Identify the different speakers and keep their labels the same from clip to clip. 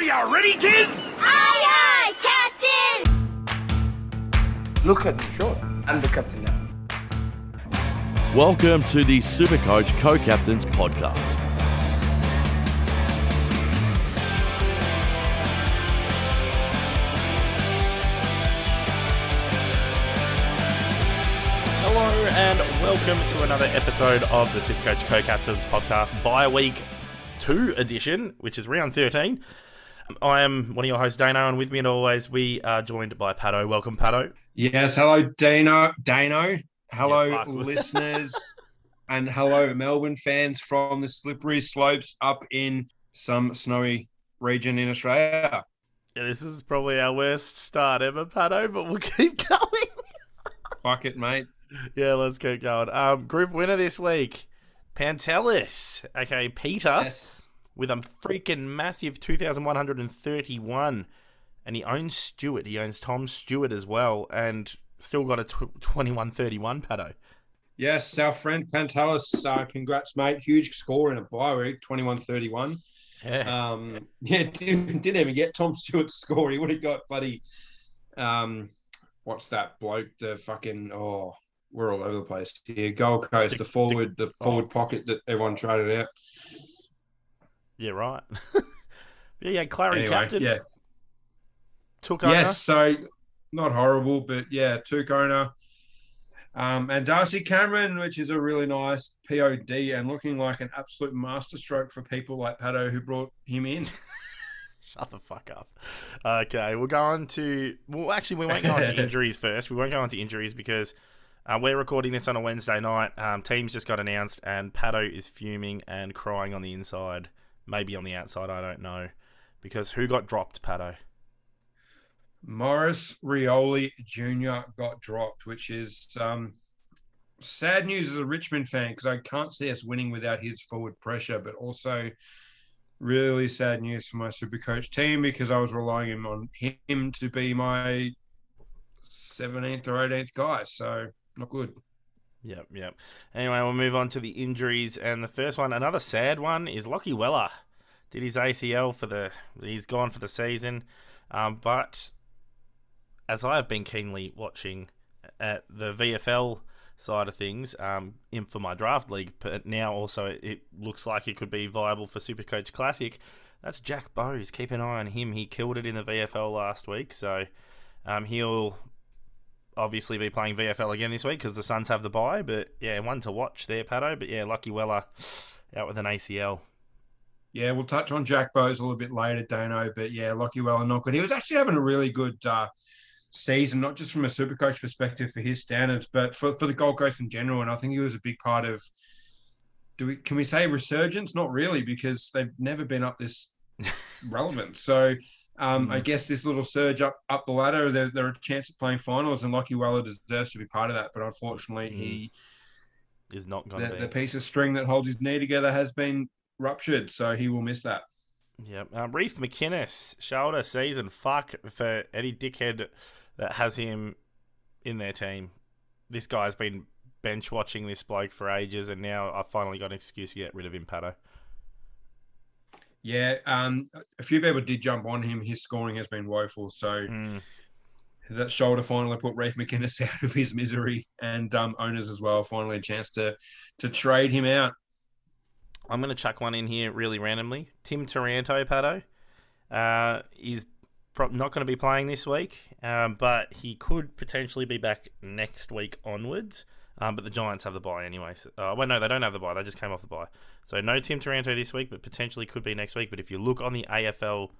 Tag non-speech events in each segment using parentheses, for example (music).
Speaker 1: Are you ready, kids?
Speaker 2: Aye, aye, Captain!
Speaker 3: Look at me, sure. I'm the captain now.
Speaker 4: Welcome to the Supercoach Co-Captains podcast.
Speaker 5: Hello and welcome to another episode of the Supercoach Co-Captains podcast bye week two edition, which is round 13. I am one of your hosts, Dano, and with me, and always, we are joined by Patto. Welcome, Patto.
Speaker 6: Yes, hello, Dano. Dano. Hello,
Speaker 5: Yeah, (laughs)
Speaker 6: listeners, and hello, Melbourne fans from the slippery slopes up in some snowy region in Australia.
Speaker 5: Yeah, this is probably our worst start ever, Patto, but we'll (laughs) keep going.
Speaker 6: Fuck it, mate.
Speaker 5: yeah, let's keep going. Um, group winner this week, Pantelis, okay, Peter,
Speaker 6: Yes.
Speaker 5: With a freaking massive 2,131. And he owns Stewart. He owns Tom Stewart as well, and still got a 2131, Patto.
Speaker 6: Yes, our friend Pantelis, uh, congrats, mate. Huge score in a bye week, 2131.
Speaker 5: Yeah.
Speaker 6: Um, (laughs) yeah, didn't, didn't even get Tom Stewart's score. He would have got buddy. um, what's that bloke? The fucking, oh, we're all over the place here. Gold Coast, the forward, the forward pocket that everyone traded out.
Speaker 5: Yeah, right. (laughs) yeah, yeah, Clary
Speaker 6: Anyway,
Speaker 5: captain
Speaker 6: yeah.
Speaker 5: took over.
Speaker 6: Yes, so not horrible, but yeah, Took owner. Um, and Darcy Cameron, which is a really nice POD and looking like an absolute masterstroke for people like Patto who brought him in. (laughs)
Speaker 5: Shut the fuck up. Okay, we'll go on to. Well, actually, we won't go on to (laughs) injuries first. We won't go on to injuries because uh, we're recording this on a Wednesday night. Um, teams just got announced, and Patto is fuming and crying on the inside. Maybe on the outside, I don't know. Because who got dropped, Patto?
Speaker 6: Maurice Rioli Jr. got dropped, which is um, sad news as a Richmond fan because I can't see us winning without his forward pressure, but also really sad news for my super coach team because I was relying on him to be my 17th or 18th guy. So, not good.
Speaker 5: Yep, yep. Anyway, we'll move on to the injuries, and the first one, another sad one, is Lachie Weller. Did his ACL for the, he's gone for the season, um, but as I have been keenly watching at the VFL side of things, um, in for my draft league, but now also it, looks like it could be viable for Supercoach Classic. That's Jack Bowes. Keep an eye on him. He killed it in the VFL last week, so um, he'll obviously be playing VFL again this week because the Suns have the bye. But yeah, one to watch there, Patto. But yeah, Lachie Weller out with an ACL.
Speaker 6: Yeah, we'll touch on Jack Bowes a little bit later, Dano. But yeah, Lachie Weller not good. He was actually having a really good uh, season, not just from a super coach perspective for his standards, but for, for the Gold Coast in general. And I think he was a big part of do we can we say resurgence? Not really, because they've never been up this (laughs) relevant. So um, I guess this little surge up up the ladder, they're, they're a chance of playing finals, and Lachie Weller deserves to be part of that. But unfortunately, he
Speaker 5: Is not going to
Speaker 6: the,
Speaker 5: be.
Speaker 6: the piece of string that holds his knee together has been ruptured, so he will miss that.
Speaker 5: Yep. Um, Reef McInnes shoulder season. Fuck for any dickhead that has him in their team. This guy's been bench watching this bloke for ages, and now I finally got an excuse to get rid of him, Patto.
Speaker 6: Yeah, um, a few people did jump on him. His scoring has been woeful, so
Speaker 5: Mm.
Speaker 6: that shoulder finally put Reef McInnes (laughs) out of his misery, and um, owners as well finally a chance to to trade him out.
Speaker 5: I'm going to chuck one in here really randomly. Tim Taranto, Patto. Uh, pro- not going to be playing this week, um, but he could potentially be back next week onwards. Um, but the Giants have the bye anyway. So, uh, well, no, they don't have the bye. They just came off the bye. So no Tim Taranto this week, but potentially could be next week. But if you look on the AFL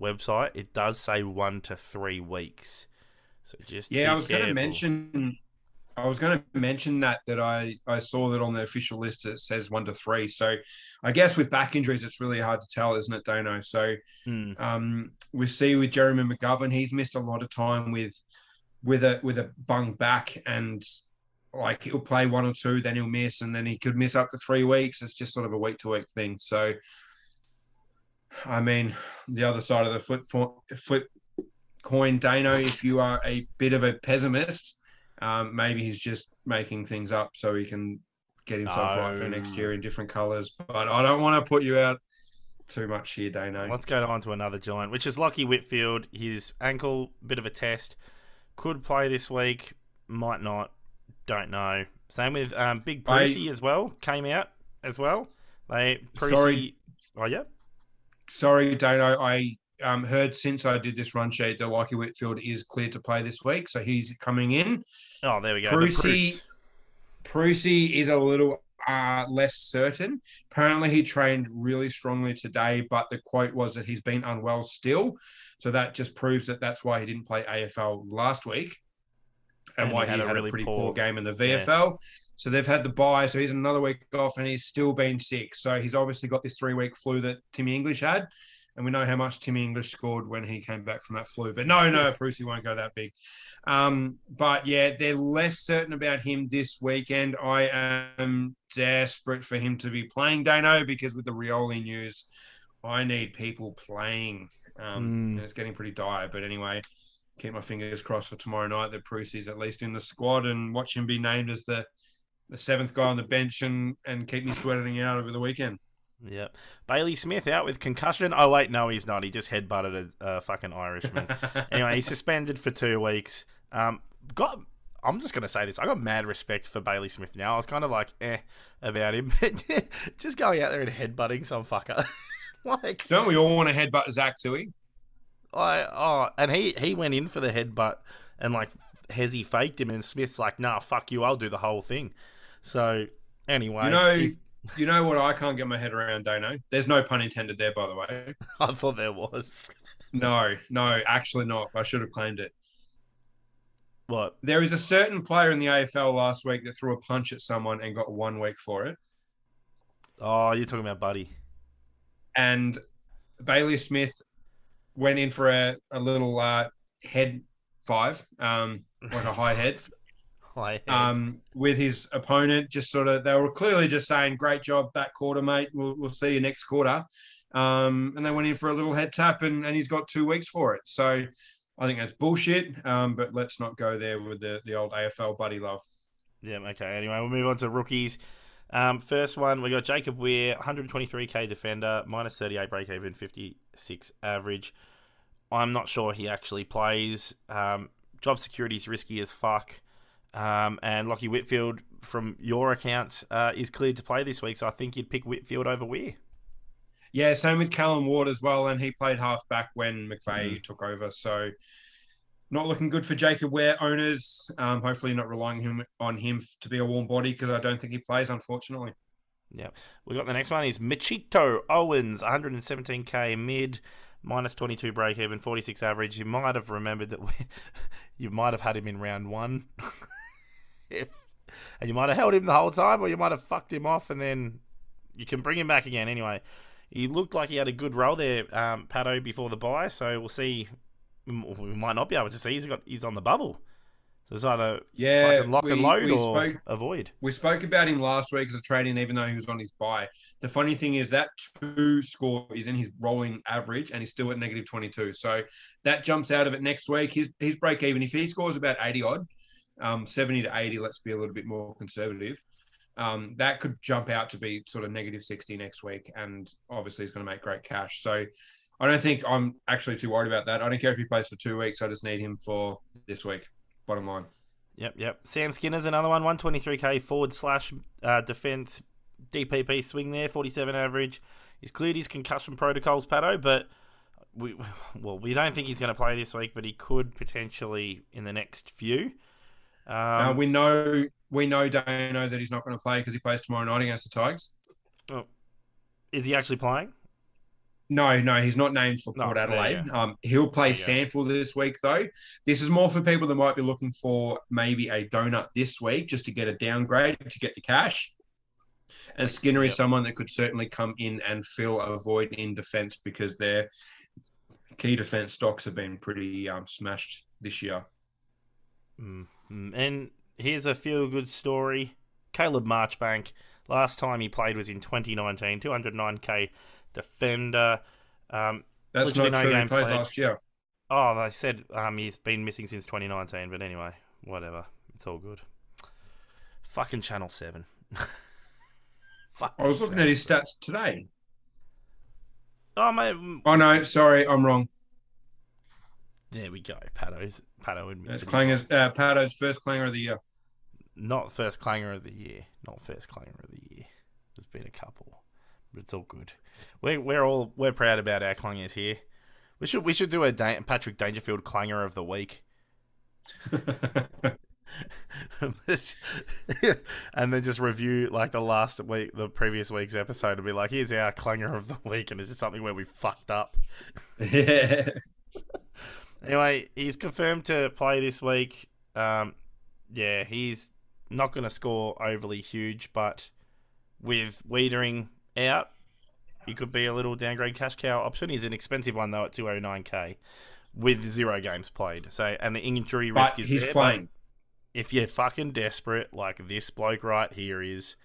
Speaker 5: website, it does say one to three weeks. So just
Speaker 6: Yeah, I was going to mention. I was going to mention that that I I saw that on the official list it says one to three. So I guess with back injuries, it's really hard to tell, isn't it, Dono? So
Speaker 5: Hmm.
Speaker 6: um, we see with Jeremy McGovern, he's missed a lot of time with with a with a bung back, and like he'll play one or two, then he'll miss, and then he could miss up to three weeks. It's just sort of a week to week thing. So, I mean, the other side of the flip flip coin, Dano, if you are a bit of a pessimist, um, maybe he's just making things up so he can get himself right for next year in different colors. But I don't want to put you out too much here, Dano.
Speaker 5: Let's go on to another giant, which is Lachie Whitfield. His ankle, bit of a test. Could play this week, might not. Don't know. Same with um, Big
Speaker 6: I-
Speaker 5: as well. Came out as well. They Brucey.
Speaker 6: Sorry.
Speaker 5: Oh yeah.
Speaker 6: Sorry, Dano. I um, heard since I did this run sheet that Lachie Whitfield is cleared to play this week, so he's coming in.
Speaker 5: Oh, there we go. The
Speaker 6: Brucey, is a little uh, less certain. Apparently, he trained really strongly today, but the quote was that he's been unwell still. So that just proves that that's why he didn't play AFL last week and,
Speaker 5: And
Speaker 6: why he
Speaker 5: had
Speaker 6: had,
Speaker 5: a
Speaker 6: a,
Speaker 5: really
Speaker 6: pretty
Speaker 5: poor-
Speaker 6: poor, game in the
Speaker 5: yeah.
Speaker 6: VFL. So they've had the bye. So he's another week off and he's still been sick. So he's obviously got this three week flu that Timmy English had. And we know how much Timmy English scored when he came back from that flu. But no, no, Prusy won't go that big. Um, but yeah, they're less certain about him this weekend. I am desperate for him to be playing Dano because with the Rioli news, I need people playing. Um,
Speaker 5: Mm.
Speaker 6: and it's getting pretty dire. But anyway, keep my fingers crossed for tomorrow night that Prusy's at least in the squad and watch him be named as the the seventh guy on the bench and and keep me sweating out over the weekend.
Speaker 5: Yep. Bailey Smith out with concussion. Oh wait, no, he's not. He just headbutted a, a fucking Irishman. (laughs) anyway, he's suspended for two weeks. Um, got. I'm just gonna say this. I got mad respect for Bailey Smith now. I was kind of like, eh, about him, (laughs) but just going out there and headbutting some fucker. (laughs) like,
Speaker 6: Don't we all want to headbutt Zach Tuohy?
Speaker 5: I oh, and he he went in for the headbutt and like Hezzy faked him, and Smith's like, nah, fuck you, I'll do the whole thing. So anyway,
Speaker 6: You know,
Speaker 5: he's-
Speaker 6: you know what I can't get my head around, Dano. There's no pun intended there, by the way. (laughs)
Speaker 5: I thought there was
Speaker 6: No, no, actually not. I should have claimed it.
Speaker 5: what
Speaker 6: There is a certain player in the AFL last week that threw a punch at someone and got one week for it.
Speaker 5: Oh, you're talking about Buddy.
Speaker 6: And Bailey Smith went in for a, a little uh, head five, um, like a high head. (laughs)
Speaker 5: High head.
Speaker 6: um, with his opponent. Just sort of, they were clearly just saying, "Great job that quarter, mate. We'll, we'll see you next quarter." Um, and they went in for a little head tap, and, and he's got two weeks for it. So I think that's bullshit. Um, but let's not go there with the the old AFL buddy love.
Speaker 5: Yeah, okay. Anyway, we'll move on to rookies. Um, first one, we got Jacob Wehr, 123k defender, minus 38 break even, 56 average. I'm not sure he actually plays. Um, job security's risky as fuck. Um, and Lachie Whitfield, from your accounts, uh, is cleared to play this week, so I think you'd pick Whitfield over Wehr.
Speaker 6: Yeah, same with Callan Ward as well, and he played half back when McVeigh took over. So not looking good for Jacob Wehr owners. Um, hopefully, not relying him on him to be a warm body because I don't think he plays, unfortunately.
Speaker 5: Yeah. We got the next one is Machito Owens, 117k mid, minus 22 break even, 46 average. You might have remembered that we, (laughs) you might have had him in round one. (laughs) if, and you might have held him the whole time, or you might have fucked him off, and then you can bring him back again. Anyway, he looked like he had a good role there, um, Patto, before the bye. So we'll see. We might not be able to see. He's got he's on the bubble. So it's either
Speaker 6: Yeah,
Speaker 5: lock and load
Speaker 6: we
Speaker 5: or
Speaker 6: spoke-
Speaker 5: avoid.
Speaker 6: We spoke about him last week as a trade-in, even though he was on his bye. The funny thing is that two score is in his rolling average, and he's still at negative twenty-two. So that jumps out of it next week. His his break even if he scores about eighty odd, um, seventy to eighty. Let's be a little bit more conservative. Um, that could jump out to be sort of negative sixty next week, and obviously he's going to make great cash. So I don't think I'm actually too worried about that. I don't care if he plays for two weeks. I just need him for this week. Bottom line.
Speaker 5: Yep, yep. Sam Skinner's another one, 123k forward slash uh, defense DPP swing there, 47 average. He's cleared his concussion protocols, Patto, but we (laughs) well, we don't think he's going to play this week, but he could potentially in the next few. Um,
Speaker 6: Uh, we know we know Dano that he's not going to play because he plays tomorrow night against the Tigers.
Speaker 5: is he actually playing?
Speaker 6: No, no, he's not named for Port
Speaker 5: you
Speaker 6: Adelaide. Um, he'll play
Speaker 5: you
Speaker 6: SANFL this week, though. This is more for people that might be looking for maybe a donut this week just to get a downgrade to get the cash. And Skinner is
Speaker 5: Yep.
Speaker 6: someone that could certainly come in and fill a void in defense because their key defense stocks have been pretty um, smashed this year.
Speaker 5: Mm, mm. And here's a feel good story. Caleb Marchbank, last time he played was in 2019, 209k defender. Um,
Speaker 6: That's not
Speaker 5: no
Speaker 6: true. He
Speaker 5: games
Speaker 6: played
Speaker 5: played.
Speaker 6: last year.
Speaker 5: Oh, they said um, he's been missing since 2019, but anyway, whatever. It's all good. Fucking Channel 7. (laughs) Fuck
Speaker 6: I was looking at his stats today.
Speaker 5: Oh mate, mm,
Speaker 6: Oh no, sorry, I'm wrong.
Speaker 5: there we go. Patto's Patto admits
Speaker 6: It's
Speaker 5: it.
Speaker 6: Clanger's uh, Patto's first clanger of the year.
Speaker 5: Not first clanger of the year. Not first clanger of the year. There's been a couple, but it's all good. We're we're all we're proud about our clangers here. We should we should do a Dan- Patrick Dangerfield clanger of the week. (laughs) (laughs) And then just review like the last week, the previous week's episode, and be like, "Here's our clanger of the week," and it's just something where we fucked up.
Speaker 6: yeah. (laughs)
Speaker 5: Anyway, he's confirmed to play this week. Um, yeah, he's not going to score overly huge, but with Weitering out, he could be a little downgrade cash cow option. He's an expensive one though at 209k with zero games played. So and the injury risk
Speaker 6: But
Speaker 5: is
Speaker 6: he's
Speaker 5: there,
Speaker 6: playing.
Speaker 5: If you're fucking desperate, like this bloke right here is,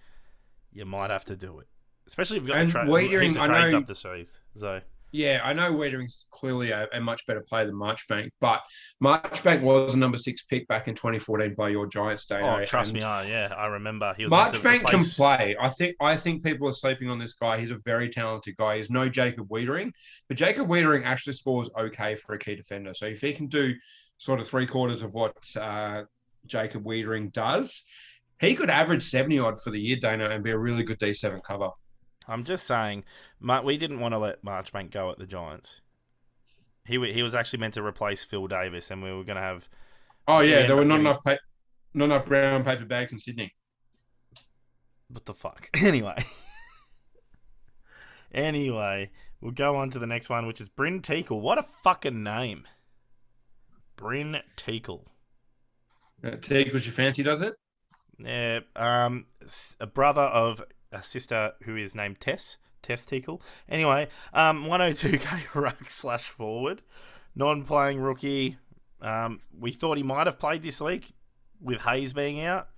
Speaker 5: you might have to do it. Especially if you've got
Speaker 6: And
Speaker 5: the tra- heaps of trades up the sleeves. So
Speaker 6: Yeah, I know Weitering's clearly a, a much better player than Marchbank, but Marchbank was a number six pick back in 2014 by your Giants, Dano.
Speaker 5: oh, trust me, oh, yeah, I remember. He was
Speaker 6: Marchbank can play. I think I think people are sleeping on this guy. He's a very talented guy. He's no Jacob Weitering, but Jacob Weitering actually scores okay for a key defender. So if he can do sort of three quarters of what uh, Jacob Weitering does, he could average 70 odd for the year, Dana, and be a really good D7 cover.
Speaker 5: I'm just saying, we didn't want to let Marchbank go at the Giants. He he was actually meant to replace Phil Davis, and we were going to have.
Speaker 6: Oh yeah, there were not enough pa- not enough brown paper bags in Sydney.
Speaker 5: What the fuck? (laughs) Anyway. (laughs) anyway, we'll go on to the next one, which is Brynn Teakle. What a fucking name. Brynn Teakle.
Speaker 6: Uh, Teague, was your fancy, does it?
Speaker 5: Yeah, um, a brother of a sister who is named Tess. Tess Teakle. Anyway, um, 102k (laughs) ruck slash forward. Non playing rookie. Um, we thought he might have played this week with Hayes being out.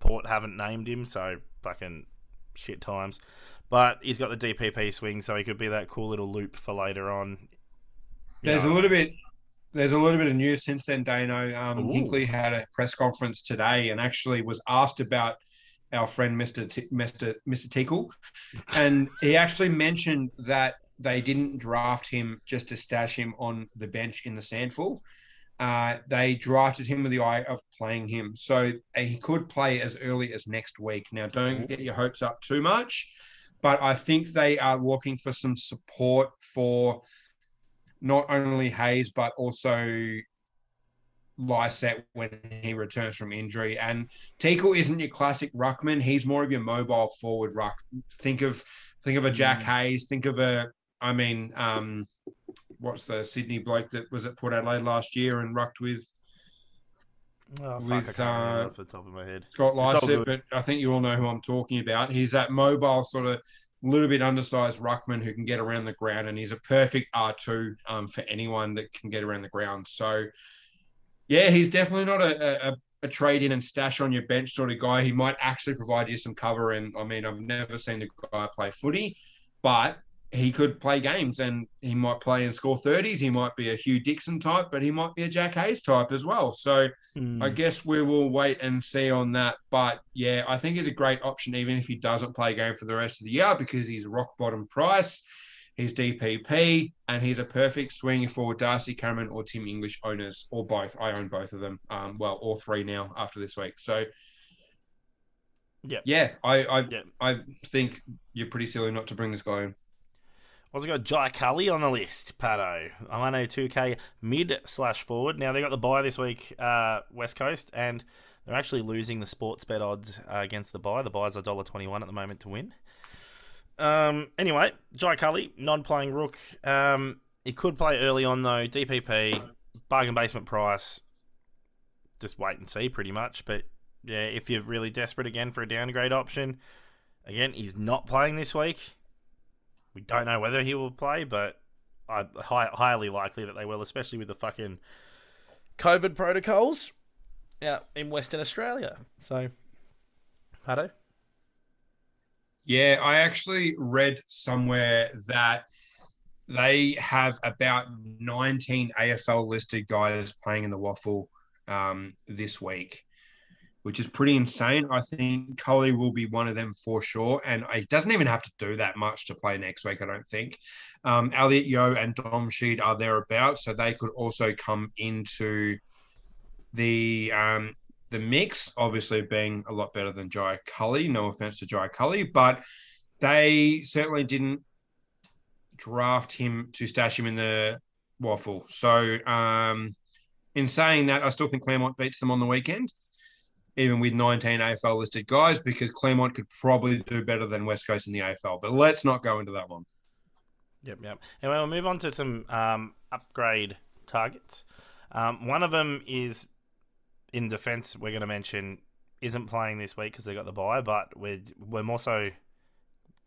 Speaker 5: Port haven't named him, so fucking shit times. But he's got the DPP swing, so he could be that cool little loop for later on. You
Speaker 6: There's
Speaker 5: know,
Speaker 6: a little bit. There's a little bit of news since then, Dano. Um, Hinkley had a press conference today and actually was asked about our friend Mr. T- Mr. Mr. Tickle, and he actually mentioned that they didn't draft him just to stash him on the bench in the SANFL. Uh, they drafted him with the eye of playing him, so he could play as early as next week. Now, don't get your hopes up too much, but I think they are looking for some support for not only Hayes but also Lycett when he returns from injury. And Teakle isn't your classic ruckman; he's more of your mobile forward ruck. Think of think of a Jack Hayes. Think of a, I mean, um, what's the Sydney bloke that was at Port Adelaide last year and rucked with
Speaker 5: oh, fuck,
Speaker 6: with,
Speaker 5: I can't remember
Speaker 6: uh,
Speaker 5: off the top of my head.
Speaker 6: Scott
Speaker 5: It's all
Speaker 6: Lycett,
Speaker 5: good.
Speaker 6: but I think you all know who I'm talking about. He's that mobile sort of little bit undersized ruckman who can get around the ground, and he's a perfect R2 um, for anyone that can get around the ground. So, yeah, he's definitely not a, a, a trade in and stash on your bench sort of guy. He might actually provide you some cover. And I mean, I've never seen the guy play footy, but he could play games and he might play and score 30s. He might be a Hugh Dixon type, but he might be a Jack Hayes type as well. So,
Speaker 5: Hmm.
Speaker 6: I guess we will wait and see on that. But yeah, I think he's a great option, even if he doesn't play a game for the rest of the year, because he's rock bottom price, he's DPP, and he's a perfect swing for Darcy Cameron or Tim English owners, or both. I own both of them. Um, well, all three now after this week. So
Speaker 5: yeah,
Speaker 6: yeah, I I,
Speaker 5: Yep.
Speaker 6: I think you're pretty silly not to bring this guy in.
Speaker 5: Also got Jai Culley on the list, Patto. I know 2K mid slash forward. Now they got the bye this week, uh, West Coast, and they're actually losing the sports bet odds uh, against the bye. The bye's a dollar twenty one at the moment to win. Um, anyway, Jai Culley, non-playing rook. Um, he could play early on though. DPP, bargain basement price. Just wait and see, pretty much. But yeah, if you're really desperate again for a downgrade option, again, he's not playing this week. We don't know whether he will play, but I high, highly likely that they will, especially with the fucking COVID protocols out in Western Australia. So, Patto?
Speaker 6: Yeah, I actually read somewhere that they have about 19 AFL listed guys playing in the WAFL um, this week. which is pretty insane. I think Culley will be one of them for sure. And he doesn't even have to do that much to play next week, I don't think. Um, Elliot Yeo and Dom Sheed are thereabouts, so they could also come into the um, the mix, obviously being a lot better than Jai Culley. No offense to Jai Culley, but they certainly didn't draft him to stash him in the WAFL. So, um, in saying that, I still think Claremont beats them on the weekend, even with 19 AFL listed guys, because Claremont could probably do better than West Coast in the AFL. But let's not go into that one.
Speaker 5: Yep, yep. Anyway, we'll move on to some um, upgrade targets. Um, one of them is in defence. We're going to mention isn't playing this week because they got the bye, but we're we're more so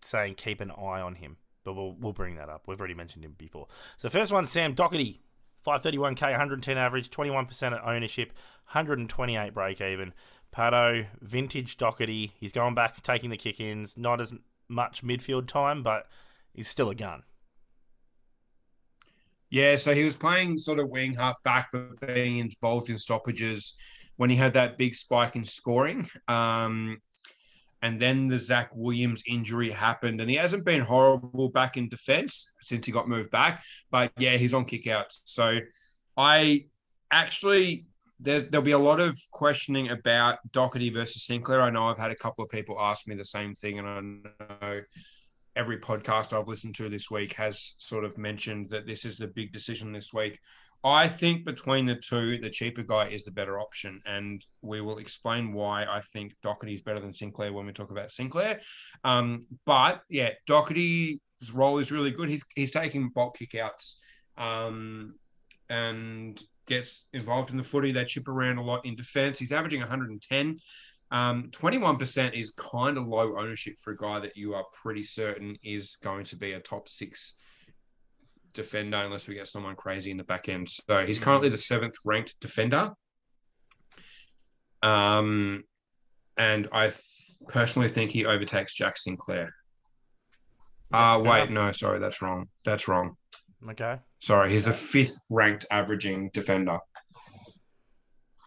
Speaker 5: saying keep an eye on him. But we'll we'll bring that up. We've already mentioned him before. So first one, Sam Docherty, 531k, 110 average, 21% at ownership, 128 break even. Patto, vintage Docherty. He's going back, taking the kick ins. Not as much midfield time, but he's still a gun.
Speaker 6: Yeah, so he was playing sort of wing half back, but being involved in stoppages when he had that big spike in scoring. Um, and then the Zach Williams injury happened, and he hasn't been horrible back in defense since he got moved back. But yeah, he's on kickouts. So I actually there, there'll be a lot of questioning about Docherty versus Sinclair. I know I've had a couple of people ask me the same thing, and I know every podcast I've listened to this week has sort of mentioned that this is the big decision this week. I think between the two, the cheaper guy is the better option. And we will explain why I think Docherty is better than Sinclair when we talk about Sinclair. Um, but yeah, Docherty's role is really good. He's, he's taking bulk kickouts um, and gets involved in the footy. They chip around a lot in defense. He's averaging 110. Um, 21% is kind of low ownership for a guy that you are pretty certain is going to be a top six defender unless we get someone crazy in the back end. So he's currently the seventh ranked defender. Um, and I th- personally think he overtakes Jack Sinclair. Uh, wait, no, sorry, that's wrong. That's wrong.
Speaker 5: Okay.
Speaker 6: Sorry, he's the fifth ranked averaging defender.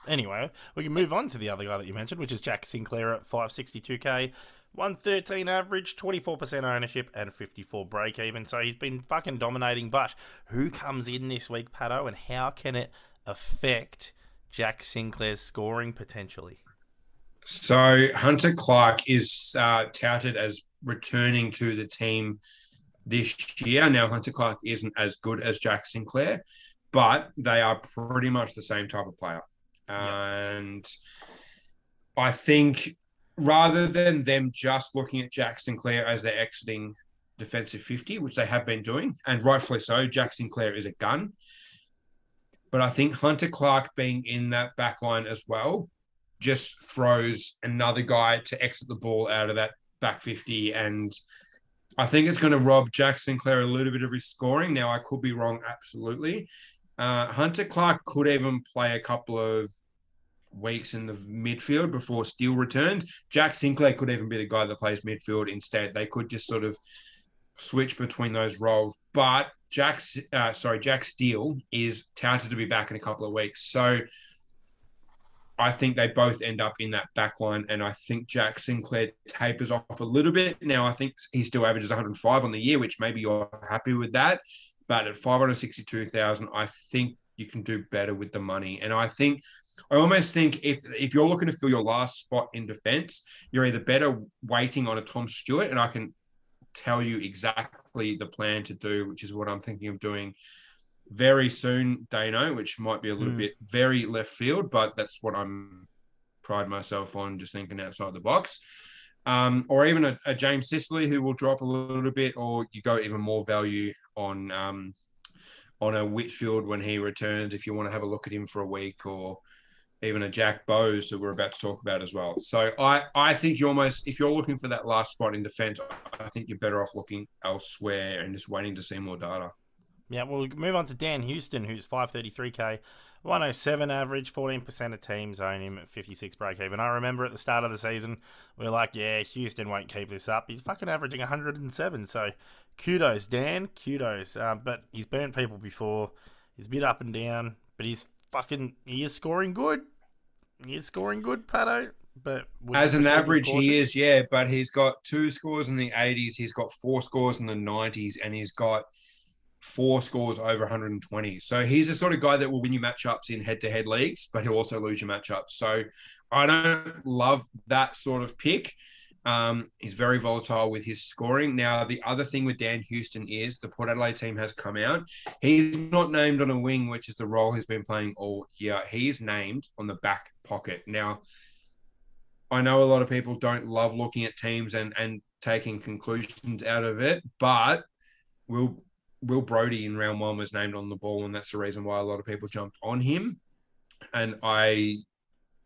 Speaker 5: Anyway, we can move on to the other guy that you mentioned, which is Jack Sinclair at 562k. 113 average, 24% ownership, and 54 break even. So he's been fucking dominating. But who comes in this week, Patto, and how can it affect Jack Sinclair's scoring potentially?
Speaker 6: So Hunter Clark is uh, touted as returning to the team this year. Now, Hunter Clark isn't as good as Jack Sinclair, but they are pretty much the same type of player. And I think rather than them just looking at Jack Sinclair as they're exiting defensive 50, which they have been doing, and rightfully so, Jack Sinclair is a gun. But I think Hunter Clark being in that back line as well just throws another guy to exit the ball out of that back 50. And I think it's going to rob Jack Sinclair a little bit of his scoring. Now, I could be wrong, absolutely. Uh, Hunter Clark could even play a couple of weeks in the midfield before Steele returned. Jack Sinclair could even be the guy that plays midfield instead. They could just sort of switch between those roles. But Jack, uh, sorry, Jack Steele is touted to be back in a couple of weeks. So I think they both end up in that back line. And I think Jack Sinclair tapers off a little bit. Now, I think he still averages 105 on the year, which maybe you're happy with that. But at 562,000, I think you can do better with the money. And I think I almost think if if you're looking to fill your last spot in defense, you're either better waiting on a Tom Stewart, and I can tell you exactly the plan to do, which is what I'm thinking of doing very soon, Dano, which might be a little mm. bit very left field, but that's what I'm pride myself on, just thinking outside the box. Um, or even a, a, James Sicily who will drop a little bit, or you go even more value on um, on a Whitfield when he returns if you want to have a look at him for a week, or even a Jack Bowes that we're about to talk about as well. So I, I think you almost, if you're looking for that last spot in defence, I think you're better off looking elsewhere and just waiting to see more data.
Speaker 5: Yeah, we'll move on to Dan Houston, who's 533k, 107 average, 14% of teams own him at 56 break even. I remember at the start of the season, we are like, yeah, Houston won't keep this up. He's fucking averaging 107. So kudos, Dan, kudos. Uh, but he's burnt people before. He's a bit up and down, but he's fucking he is scoring good. he is scoring good, Patto. But
Speaker 6: As an average, he is, yeah, but he's got two scores in the 80s, he's got four scores in the 90s, and he's got four scores over 120. So he's the sort of guy that will win you matchups in head to head leagues, but he'll also lose your matchups. So I don't love that sort of pick. Um, he's very volatile with his scoring. Now, the other thing with Dan Houston is the Port Adelaide team has come out. He's not named on a wing, which is the role he's been playing all year. He's named on the back pocket. Now, I know a lot of people don't love looking at teams and and taking conclusions out of it, but Will Will Brodie in round one was named on the ball, and that's the reason why a lot of people jumped on him. And I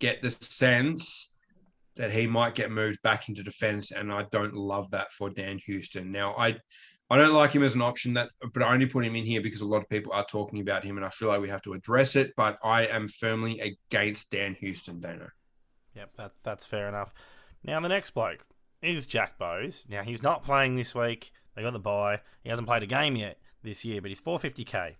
Speaker 6: get the sense that he might get moved back into defense, and I don't love that for Dan Houston. Now, I I don't like him as an option that, but I only put him in here because a lot of people are talking about him, and I feel like we have to address it. But I am firmly against Dan Houston, Dano.
Speaker 5: Yep, that, that's fair enough. Now, the next bloke is Jack Bowes. Now, he's not playing this week. They got the bye. He hasn't played a game yet this year, but he's 450k.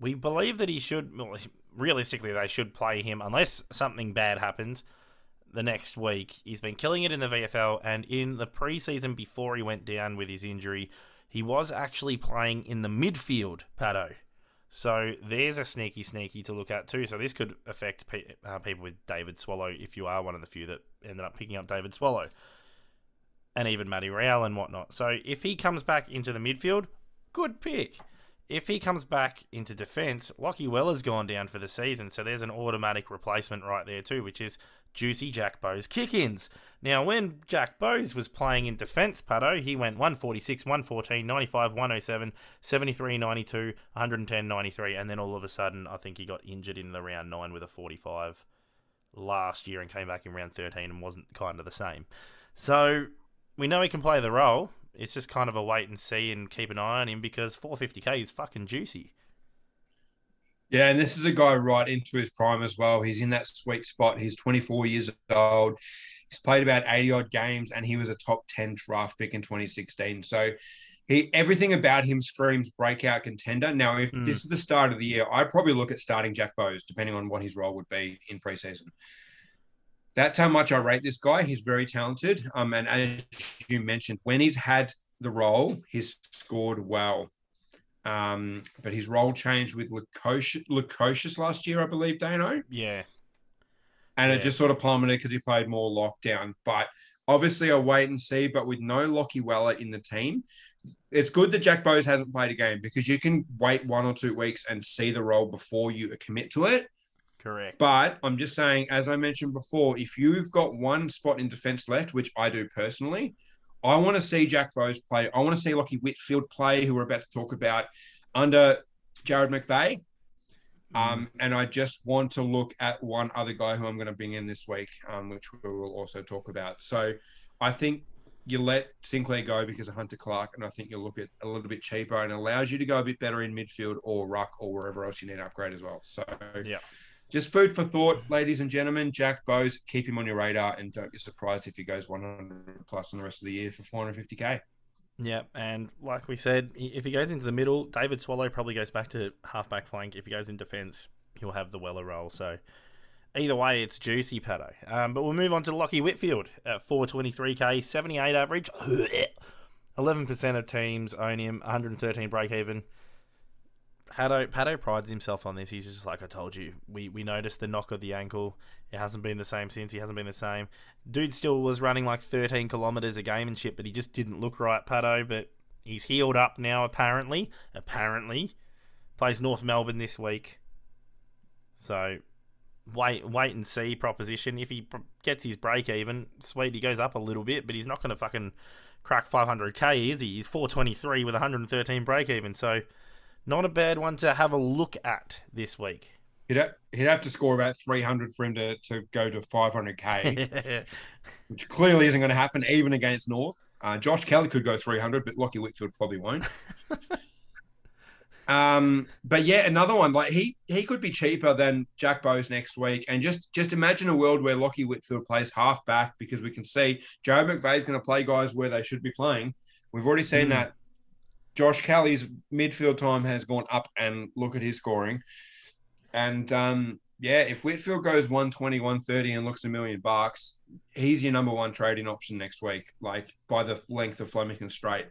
Speaker 5: We believe that he should, well, realistically, they should play him unless something bad happens the next week. He's been killing it in the VFL, and in the preseason before he went down with his injury, he was actually playing in the midfield, Patto. So there's a sneaky, sneaky to look at too. So this could affect pe- uh, people with David Swallow if you are one of the few that ended up picking up David Swallow, and even Matty Rowell and whatnot. So if he comes back into the midfield, good pick. If he comes back into defence, Lachie Weller's gone down for the season, so there's an automatic replacement right there too, which is Juicy Jack Bowes kick-ins. Now, when Jack Bowes was playing in defence, Patto, he went 146, 114, 95, 107, 73, 92, 110, 93, and then all of a sudden, I think he got injured in the round 9 with a 45 last year and came back in round 13 and wasn't kind of the same. So, we know he can play the role. It's just kind of a wait and see and keep an eye on him because 450k is fucking juicy.
Speaker 6: Yeah, and this is a guy right into his prime as well. He's in that sweet spot. He's 24 years old. He's played about 80 odd games, and he was a top 10 draft pick in 2016. So he everything about him screams breakout contender. Now, if
Speaker 5: Mm.
Speaker 6: this is the start of the year, I'd probably look at starting Jack Bowes, depending on what his role would be in preseason. That's how much I rate this guy. He's very talented. Um, and as you mentioned, when he's had the role, he's scored well. Um, but his role changed with Lukosius, last year, I believe, Dano.
Speaker 5: Yeah.
Speaker 6: And
Speaker 5: Yeah.
Speaker 6: it just sort of plummeted because he played more lockdown. But obviously, I'll wait and see. But with no Lachie Weller in the team, it's good that Jack Bowes hasn't played a game because you can wait one or two weeks and see the role before you commit to it.
Speaker 5: Correct.
Speaker 6: But I'm just saying, as I mentioned before, if you've got one spot in defense left, which I do personally, I want to see Jack Bowes play. I want to see Lachie Whitfield play, who we're about to talk about, under Jared McVeigh. Um, and I just want to look at one other guy who I'm going to bring in this week, um, which we will also talk about. So I think you let Sinclair go because of Hunter Clark, and I think you'll look at a little bit cheaper and allows you to go a bit better in midfield or ruck or wherever else you need to upgrade as well. So
Speaker 5: Yeah.
Speaker 6: Just food for thought, ladies and gentlemen. Jack Bowes, keep him on your radar, and don't be surprised if he goes 100 plus in the rest of the year for 450k.
Speaker 5: Yeah, and like we said, if he goes into the middle, David Swallow probably goes back to halfback flank. If he goes in defence, he'll have the Weller role. So either way, it's juicy, Patto. Um, but we'll move on to Lachie Whitfield at 423k, 78 average. (laughs) 11% of teams own him, 113 break even. Patto, Patto prides himself on this. He's just like, I told you, we, we noticed the knock of the ankle. It hasn't been the same since. He hasn't been the same. Dude still was running like 13 kilometers a game and shit, but he just didn't look right, Patto. But he's healed up now, apparently. Apparently. Plays North Melbourne this week. So wait wait and see proposition. If he gets his break even, sweet, he goes up a little bit, but he's not going to fucking crack 500k, is he? He's 423 with 113 break even. So not a bad one to have a look at this week.
Speaker 6: He'd, ha- he'd have to score about 300 for him to, to go to 500k, (laughs) which clearly isn't going to happen even against North. Uh, Josh Kelly could go 300, but Lachie Whitfield probably won't. (laughs) um, but yeah, another one like he he could be cheaper than Jack Bowes next week, and just just imagine a world where Lachie Whitfield plays half back because we can see Jared is going to play guys where they should be playing. We've already seen
Speaker 5: Mm.
Speaker 6: that. Josh Kelly's midfield time has gone up, and look at his scoring. And um, yeah, if Whitfield goes 120, 130 and looks a million bucks, he's your number one trading option next week, like by the length of Flemington Straight.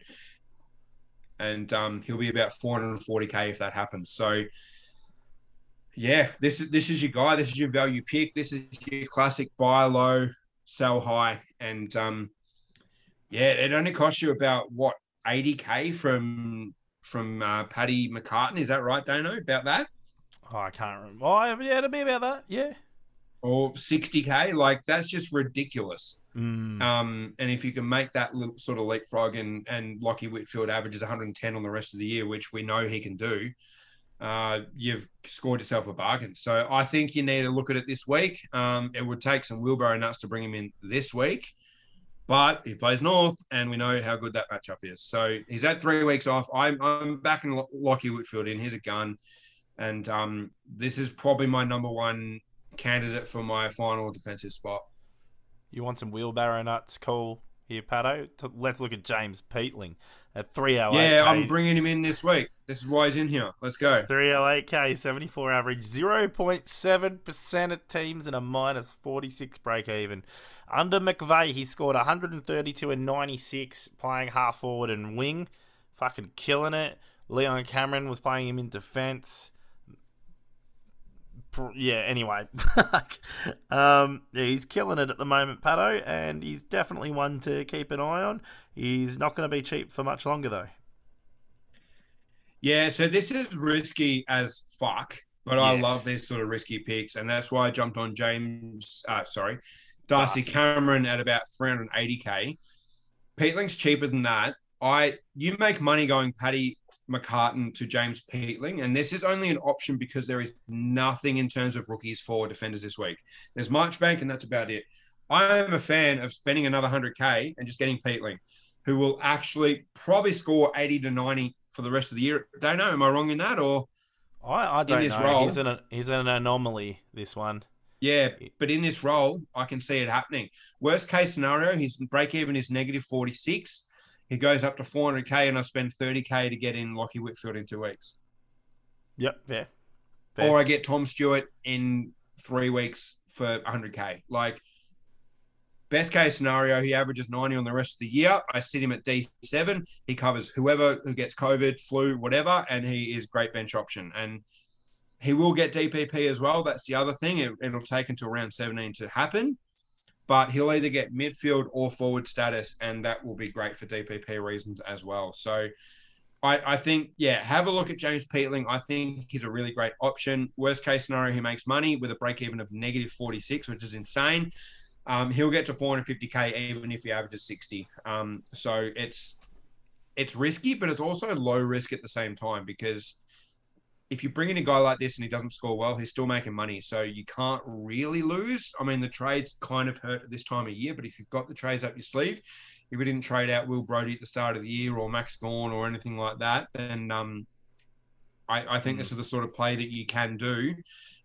Speaker 6: And um, he'll be about 440k if that happens. So yeah, this is this is your guy. This is your value pick. This is your classic buy low, sell high, and um, yeah, it only costs you about what 80k from from uh, Paddy McCartin. Is that right, Dano? About that?
Speaker 5: Oh, I can't remember. Oh, yeah, it'll be about that. Yeah.
Speaker 6: Or 60k? Like that's just ridiculous.
Speaker 5: Mm.
Speaker 6: Um, and if you can make that little sort of leapfrog and and Lachie Whitfield averages 110 on the rest of the year, which we know he can do, uh, you've scored yourself a bargain. So I think you need to look at it this week. Um, it would take some wheelbarrow nuts to bring him in this week, but he plays North, and we know how good that matchup is. So he's had three weeks off. I'm I'm backing Lachie Whitfield in. Here's a gun, and um, this is probably my number one candidate for my final defensive spot.
Speaker 5: You want some wheelbarrow nuts? Cool. Here, Patto. Let's look at James Peatling at 308.
Speaker 6: Yeah, I'm bringing him in this week. This is why he's in here. Let's go.
Speaker 5: 308k, 74 average, 0.7% of teams and a minus 46 break even. Under McVeigh, he scored 132 and 96, playing half forward and wing. Fucking killing it. Leon Cameron was playing him in defense. Yeah, anyway. (laughs) um, yeah, he's killing it at the moment, Patto, and he's definitely one to keep an eye on. He's not going to be cheap for much longer, though.
Speaker 6: Yeah, so this is risky as fuck, but I love this sort of risky picks, and that's why I jumped on James. Uh, sorry, Darcy,
Speaker 5: Darcy.
Speaker 6: Cameron at about 380k. Peatling's cheaper than that. I you make money going Paddy McCartin to James Peatling, and this is only an option because there is nothing in terms of rookies for defenders this week. There's Marchbank, and that's about it. I am a fan of spending another 100k and just getting Peatling, who will actually probably score 80 to 90 for the rest of the year. Don't know. Am I wrong in that? Or
Speaker 5: I, I don't
Speaker 6: this
Speaker 5: know.
Speaker 6: role-
Speaker 5: He's an he's an anomaly. This one.
Speaker 6: Yeah, but in this role, I can see it happening. Worst case scenario, his break even is negative 46. He goes up to 400k, and I spend 30k to get in Lachie Whitfield in two weeks.
Speaker 5: Yep. Fair. Fair.
Speaker 6: Or I get Tom Stewart in three weeks for 100k. Like best case scenario, he averages 90 on the rest of the year. I sit him at D7. He covers whoever who gets COVID, flu, whatever, and he is great bench option. And he will get DPP as well. That's the other thing. It, it'll take until round 17 to happen. But he'll either get midfield or forward status, and that will be great for DPP reasons as well. So I, I think, yeah, have a look at James Peatling. I think he's a really great option. Worst case scenario, he makes money with a break even of negative 46, which is insane. Um, he'll get to 450k even if he averages 60. Um, so it's it's risky, but it's also low risk at the same time because if you bring in a guy like this and he doesn't score well, he's still making money. So you can't really lose. I mean, the trades kind of hurt at this time of year, but if you've got the trades up your sleeve, if we didn't trade out Will Brodie at the start of the year or Max Gawn or anything like that, then um, I, I think this is the sort of play that you can do.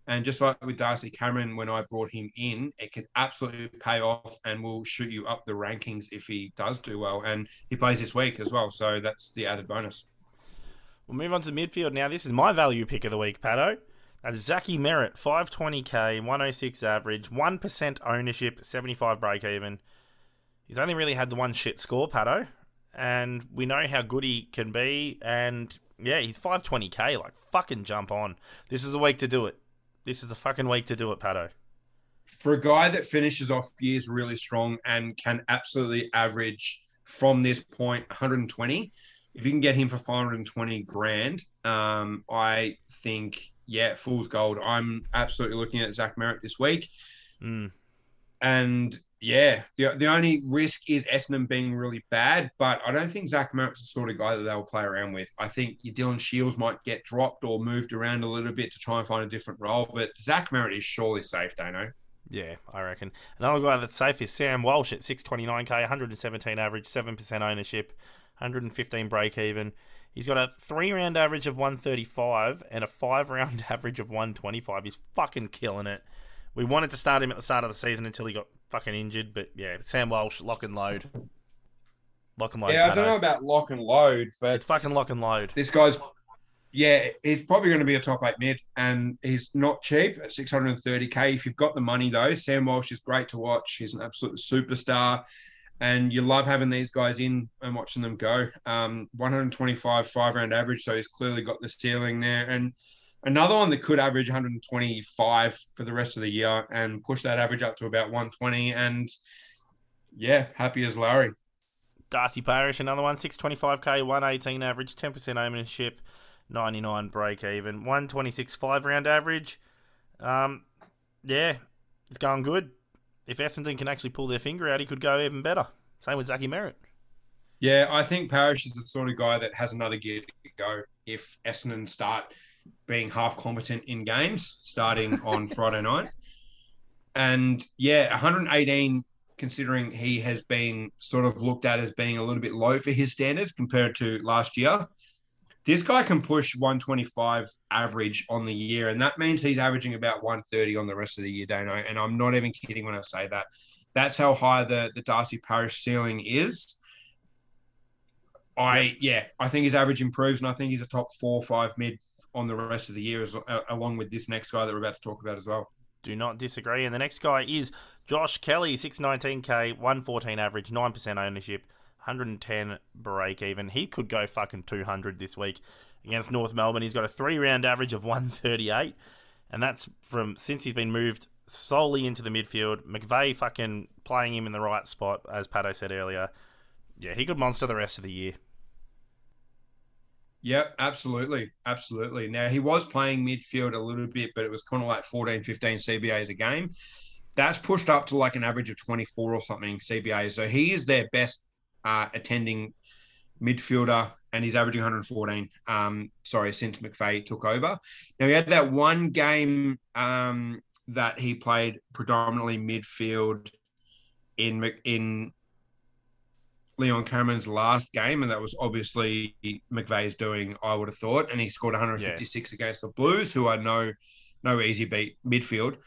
Speaker 6: And just like with Darcy Cameron, when I brought him in, it could absolutely pay off and will shoot you up the rankings if he does do well. And he plays this week as well. So that's the added bonus.
Speaker 5: We'll move on to midfield now. This is my value pick of the week, Patto. That's Zachy Merrett, 520k, 106 average, 1% ownership, 75 break even. He's only really had the one shit score, Patto. And we know how good he can be. And yeah, he's 520k. Like, fucking jump on. This is the week to do it. This is the fucking week to do it, Patto.
Speaker 6: For a guy that finishes off years really strong and can absolutely average from this point 120, if you can get him for 520 grand, um, I think, yeah, fool's gold. I'm absolutely looking at Zach Merrett this week.
Speaker 5: Mm.
Speaker 6: And yeah, the, the only risk is Essendon being really bad, but I don't think Zach Merrett's the sort of guy that they'll play around with. I think your Dylan Shields might get dropped or moved around a little bit to try and find a different role, but Zach Merrett is surely safe, Dano.
Speaker 5: Yeah, I reckon. Another guy that's safe is Sam Walsh at 629k, 117 average, 7% ownership, 115 break even. He's got a three round average of 135 and a five round (laughs) average of 125. He's fucking killing it. We wanted to start him at the start of the season until he got fucking injured, but yeah, Sam Walsh, lock and load. Lock and load.
Speaker 6: Yeah, I don't know about lock and load, but
Speaker 5: It's fucking lock and load.
Speaker 6: this guy's yeah, he's probably going to be a top eight mid, and he's not cheap at 630k. If you've got the money though, Sam Walsh is great to watch. He's an absolute superstar, and you love having these guys in and watching them go. Um, 125 five round average, so he's clearly got the ceiling there. And another one that could average 125 for the rest of the year and push that average up to about 120. And yeah, happy as Larry.
Speaker 5: Darcy Parish, another one, 625k, 118 average, 10% ownership, 99 break even, 126 five round average. Um, yeah, it's going good. If Essendon can actually pull their finger out, he could go even better. Same with Zachy Merrett.
Speaker 6: Yeah, I think Parish is the sort of guy that has another gear to go if Essendon start being half competent in games starting (laughs) on Friday night. And yeah, 118 considering he has been sort of looked at as being a little bit low for his standards compared to last year. This guy can push 125 average on the year, and that means he's averaging about 130 on the rest of the year, Daneo. And I'm not even kidding when I say that. That's how high the, the Darcy Parish ceiling is. I yeah, I think his average improves, and I think he's a top four or five mid on the rest of the year, as, uh, along with this next guy that we're about to talk about as well.
Speaker 5: Do not disagree. And the next guy is Josh Kelly, 619k, 114 average, 9% ownership, 110 break even. He could go fucking 200 this week against North Melbourne. He's got a three round average of 138, and that's from since he's been moved solely into the midfield. McVeigh fucking playing him in the right spot, as Patto said earlier. Yeah, he could monster the rest of the year.
Speaker 6: Yep, absolutely. Absolutely. Now, he was playing midfield a little bit, but it was kind of like 14, 15 CBAs a game. That's pushed up to like an average of 24 or something CBAs. So he is their best uh, attending midfielder, and he's averaging 114. Um, sorry, since McVeigh took over. Now, he had that one game um, that he played predominantly midfield in in Leon Cameron's last game, and that was obviously McVeigh's doing. I would have thought, and he scored 156 yeah. against the Blues, who are no no easy beat midfield,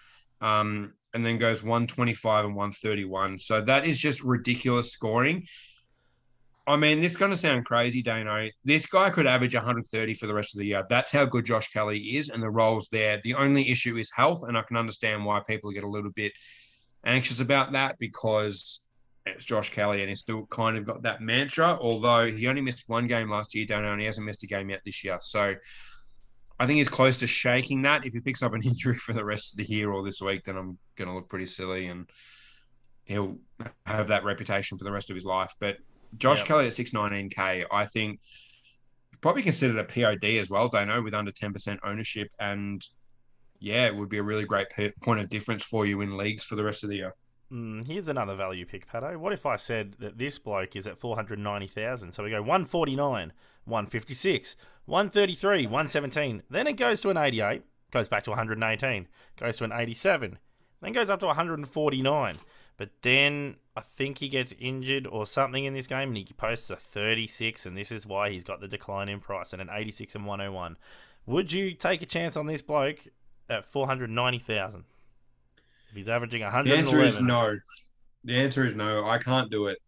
Speaker 6: um, and then goes 125 and 131. So that is just ridiculous scoring. I mean, this is going to sound crazy, Daneo. This guy could average 130 for the rest of the year. That's how good Josh Kelly is, and the role's there. The only issue is health, and I can understand why people get a little bit anxious about that because it's Josh Kelly, and he's still kind of got that mantra. Although he only missed one game last year, don't and he hasn't missed a game yet this year. So I think he's close to shaking that. If he picks up an (laughs) injury for the rest of the year or this week, then I'm going to look pretty silly, and he'll have that reputation for the rest of his life. But Josh yep. Kelly at 619k, I think probably considered a POD as well. Don't know with under 10% ownership, and yeah, it would be a really great point of difference for you in leagues for the rest of the year.
Speaker 5: Mm, here's another value pick, Patto. What if I said that this bloke is at 490,000? So we go 149, 156, 133, 117. Then it goes to an 88, goes back to 118, goes to an 87, then goes up to 149. But then I think he gets injured or something in this game and he posts a 36, and this is why he's got the decline in price and an 86 and 101. Would you take a chance on this bloke at 490,000? If he's averaging 111.
Speaker 6: The answer is no. The answer is no. I can't do it.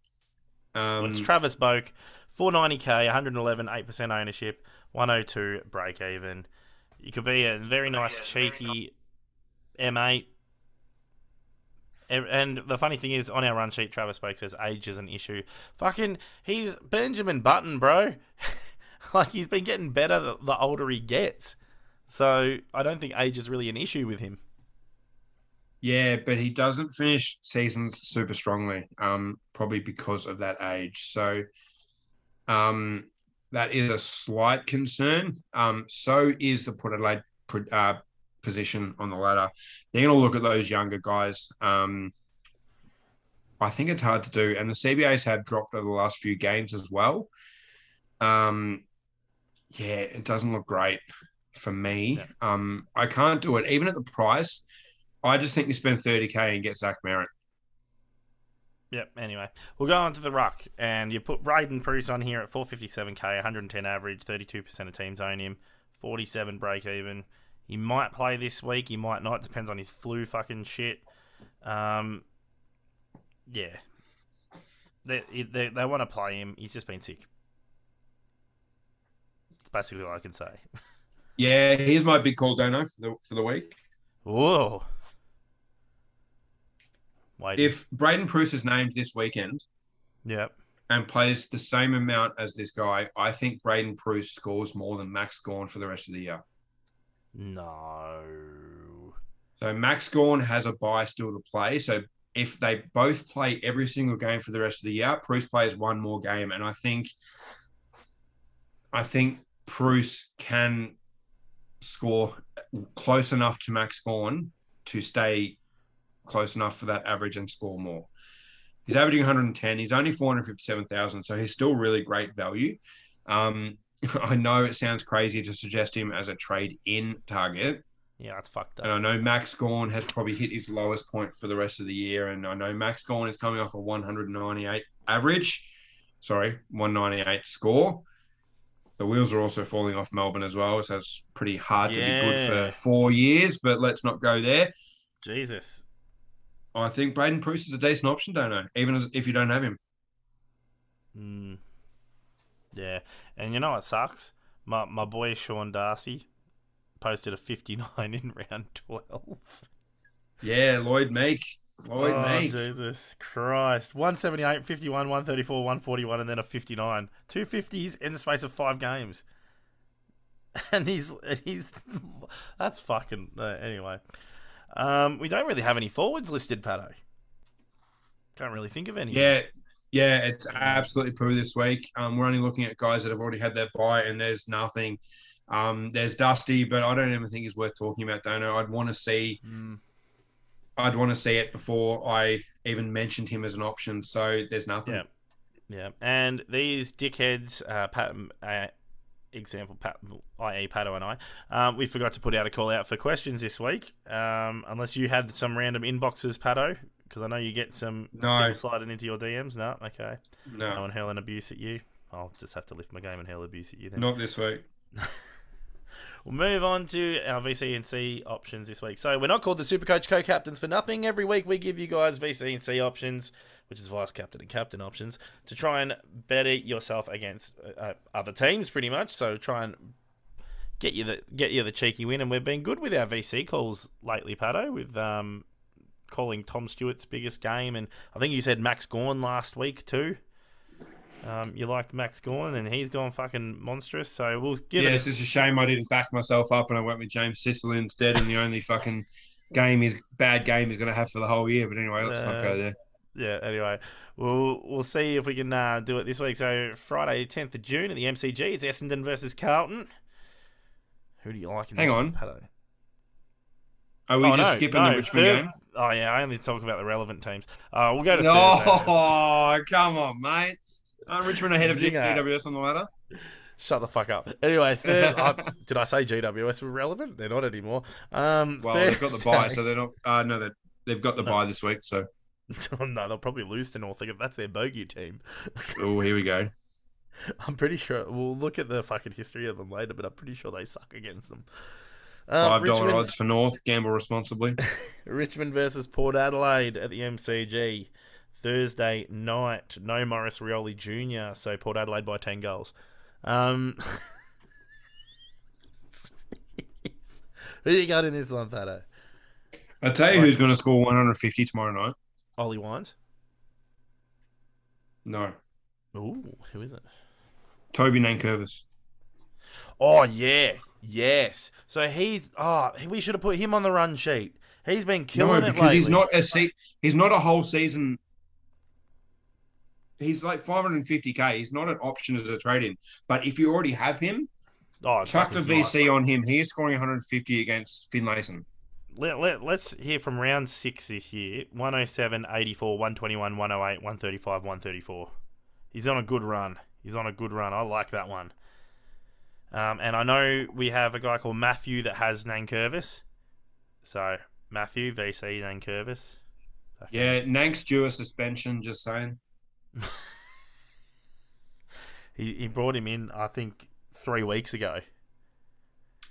Speaker 6: Um,
Speaker 5: well, it's Travis Boak, 490k, 111, 8% ownership, 102 break even. You could be a very nice, cheeky M8. And the funny thing is, on our run sheet, Travis Boak says age is an issue. Fucking, he's Benjamin Button, bro. (laughs) like, he's been getting better the, the older he gets. So, I don't think age is really an issue with him.
Speaker 6: Yeah, but he doesn't finish seasons super strongly, um, probably because of that age. So um, that is a slight concern. Um, so is the Port Adelaide uh, position on the ladder. They're going to look at those younger guys. Um, I think it's hard to do. And the CBAs have dropped over the last few games as well. Um, yeah, it doesn't look great for me. Yeah. Um, I can't do it. Even at the price, I just think you spend 30k and get Zach Merrett.
Speaker 5: Yep. Anyway, we'll go on to the ruck, and you put Braydon Preuss on here at 457k, 110 average, 32% of teams own him, 47 break even. He might play this week, he might not. Depends on his flu fucking shit. Um, yeah, they they, they want to play him. He's just been sick. That's basically all I can say. (laughs)
Speaker 6: Yeah, here's my big call, Daneo, for the for the week.
Speaker 5: Whoa. Wait.
Speaker 6: If Braydon Preuss is named this weekend
Speaker 5: Yep.
Speaker 6: and plays the same amount as this guy, I think Braydon Preuss scores more than Max Gawn for the rest of the year.
Speaker 5: No.
Speaker 6: So Max Gawn has a buy still to play. So if they both play every single game for the rest of the year, Preuss plays one more game, and I think, I think Preuss can score close enough to Max Gawn to stay close enough for that average and score more. He's averaging 110. He's only 457,000, so he's still really great value. Um, (laughs) I know it sounds crazy to suggest him as a trade in target,
Speaker 5: Yeah, that's fucked up. and.
Speaker 6: I know Max Gawn has probably hit his lowest point for the rest of the year. And I know Max Gawn is coming off a 198 average, sorry, 198 score. The wheels are also falling off Melbourne as well, so it's pretty hard to be good for four years. But let's not go there.
Speaker 5: Jesus.
Speaker 6: I think Braydon Preuss is a decent option, don't I? Even as, if you don't have him.
Speaker 5: Mm. Yeah. And you know what sucks? My my boy Sean Darcy posted a 59 in round 12.
Speaker 6: Yeah, Lloyd Meek. Lloyd
Speaker 5: oh,
Speaker 6: Meek.
Speaker 5: Jesus Christ. 178, 51, 134, 141, and then a 59. Two 50s in the space of five games. (laughs) And he's, and he's, that's fucking, uh, anyway. Um, we don't really have any forwards listed, Patto. Can't really think of any.
Speaker 6: Yeah, yeah, it's absolutely poo this week. Um, we're only looking at guys that have already had their buy, and there's nothing. Um, there's Dusty, but I don't even think he's worth talking about. Daneo, I'd want to see,
Speaker 5: Mm,
Speaker 6: I'd want to see it before I even mentioned him as an option. So there's nothing.
Speaker 5: Yeah. yeah. And these dickheads, uh, Pat, uh, example, Pat, i.e. Patto and I, um, we forgot to put out a call out for questions this week. Um, unless you had some random inboxes, Patto, because I know you get some
Speaker 6: No.
Speaker 5: people sliding into your DMs. No, okay. No
Speaker 6: No,
Speaker 5: one hurling abuse at you. I'll just have to lift my game and hurl abuse at you then.
Speaker 6: not this week. (laughs)
Speaker 5: We'll move on to our VC and C options this week. So we're not called the Supercoach co-captains for nothing. Every week we give you guys VC and C options, which is vice captain and captain options, to try and better yourself against uh, uh, other teams, pretty much. So try and get you the get you the cheeky win. And we've been good with our VC calls lately, Patto, with um, calling Tom Stewart's biggest game, and I think you said Max Gawn last week too. Um, you liked Max Gawn, and he's gone fucking monstrous. So we'll give
Speaker 6: yeah,
Speaker 5: it. a-
Speaker 6: it's just a shame I didn't back myself up and I went with James Sicily instead. And the only fucking game is bad game he's going to have for the whole year. But anyway, let's not go there.
Speaker 5: yeah. Anyway, we'll we'll see if we can uh, do it this week. So Friday, tenth of June at the MCG, it's Essendon versus Carlton. Who do you like? In
Speaker 6: Hang
Speaker 5: this
Speaker 6: on.
Speaker 5: one?
Speaker 6: Are we
Speaker 5: Oh,
Speaker 6: just
Speaker 5: no,
Speaker 6: skipping
Speaker 5: no,
Speaker 6: the Richmond
Speaker 5: third-
Speaker 6: game?
Speaker 5: Oh yeah, I only talk about the relevant teams. Uh, we'll go to Thursday.
Speaker 6: Oh, (laughs) come on, mate. Aren't Richmond ahead of
Speaker 5: Zinger.
Speaker 6: GWS on the ladder?
Speaker 5: Shut the fuck up. Anyway, third. (laughs) I, did I say GWS were relevant? They're not anymore. Um,
Speaker 6: Well, they've got the buy, so they're not. Uh, no, they they've got the
Speaker 5: No.
Speaker 6: buy this week. So, (laughs)
Speaker 5: no, they'll probably lose to North. That's their bogey team.
Speaker 6: oh, here we go.
Speaker 5: I'm pretty sure we'll look at the fucking history of them later, but I'm pretty sure they suck against them. Um,
Speaker 6: Five dollar odds for North. Gamble responsibly. (laughs)
Speaker 5: Richmond versus Port Adelaide at the MCG Thursday night. No Maurice Rioli Jr. So Port Adelaide by ten goals. Um, (laughs) who you got in this one, Patto?
Speaker 6: I tell you, who's going to score 150 tomorrow night?
Speaker 5: Ollie Wines.
Speaker 6: No,
Speaker 5: Ooh, who is it?
Speaker 6: Toby Nankervis.
Speaker 5: Oh yeah, yes. So he's oh we should have put him on the run sheet. He's been killing
Speaker 6: No, because he's not a se- He's not a whole season. He's like 550k. He's not an option as a trade in. But if you already have him,
Speaker 5: Oh,
Speaker 6: chuck the VC on him. He is scoring 150 against Finlayson.
Speaker 5: Let, let, let's hear from round six this year 107, 84, 121, 108, 135, 134. He's on a good run. He's on a good run. I like that one. Um, and I know we have a guy called Matthew that has Nankervis. So, Matthew, VC, Nankervis.
Speaker 6: Yeah, Nank's due a suspension. Just saying. (laughs)
Speaker 5: He, he brought him in, I think, three weeks ago.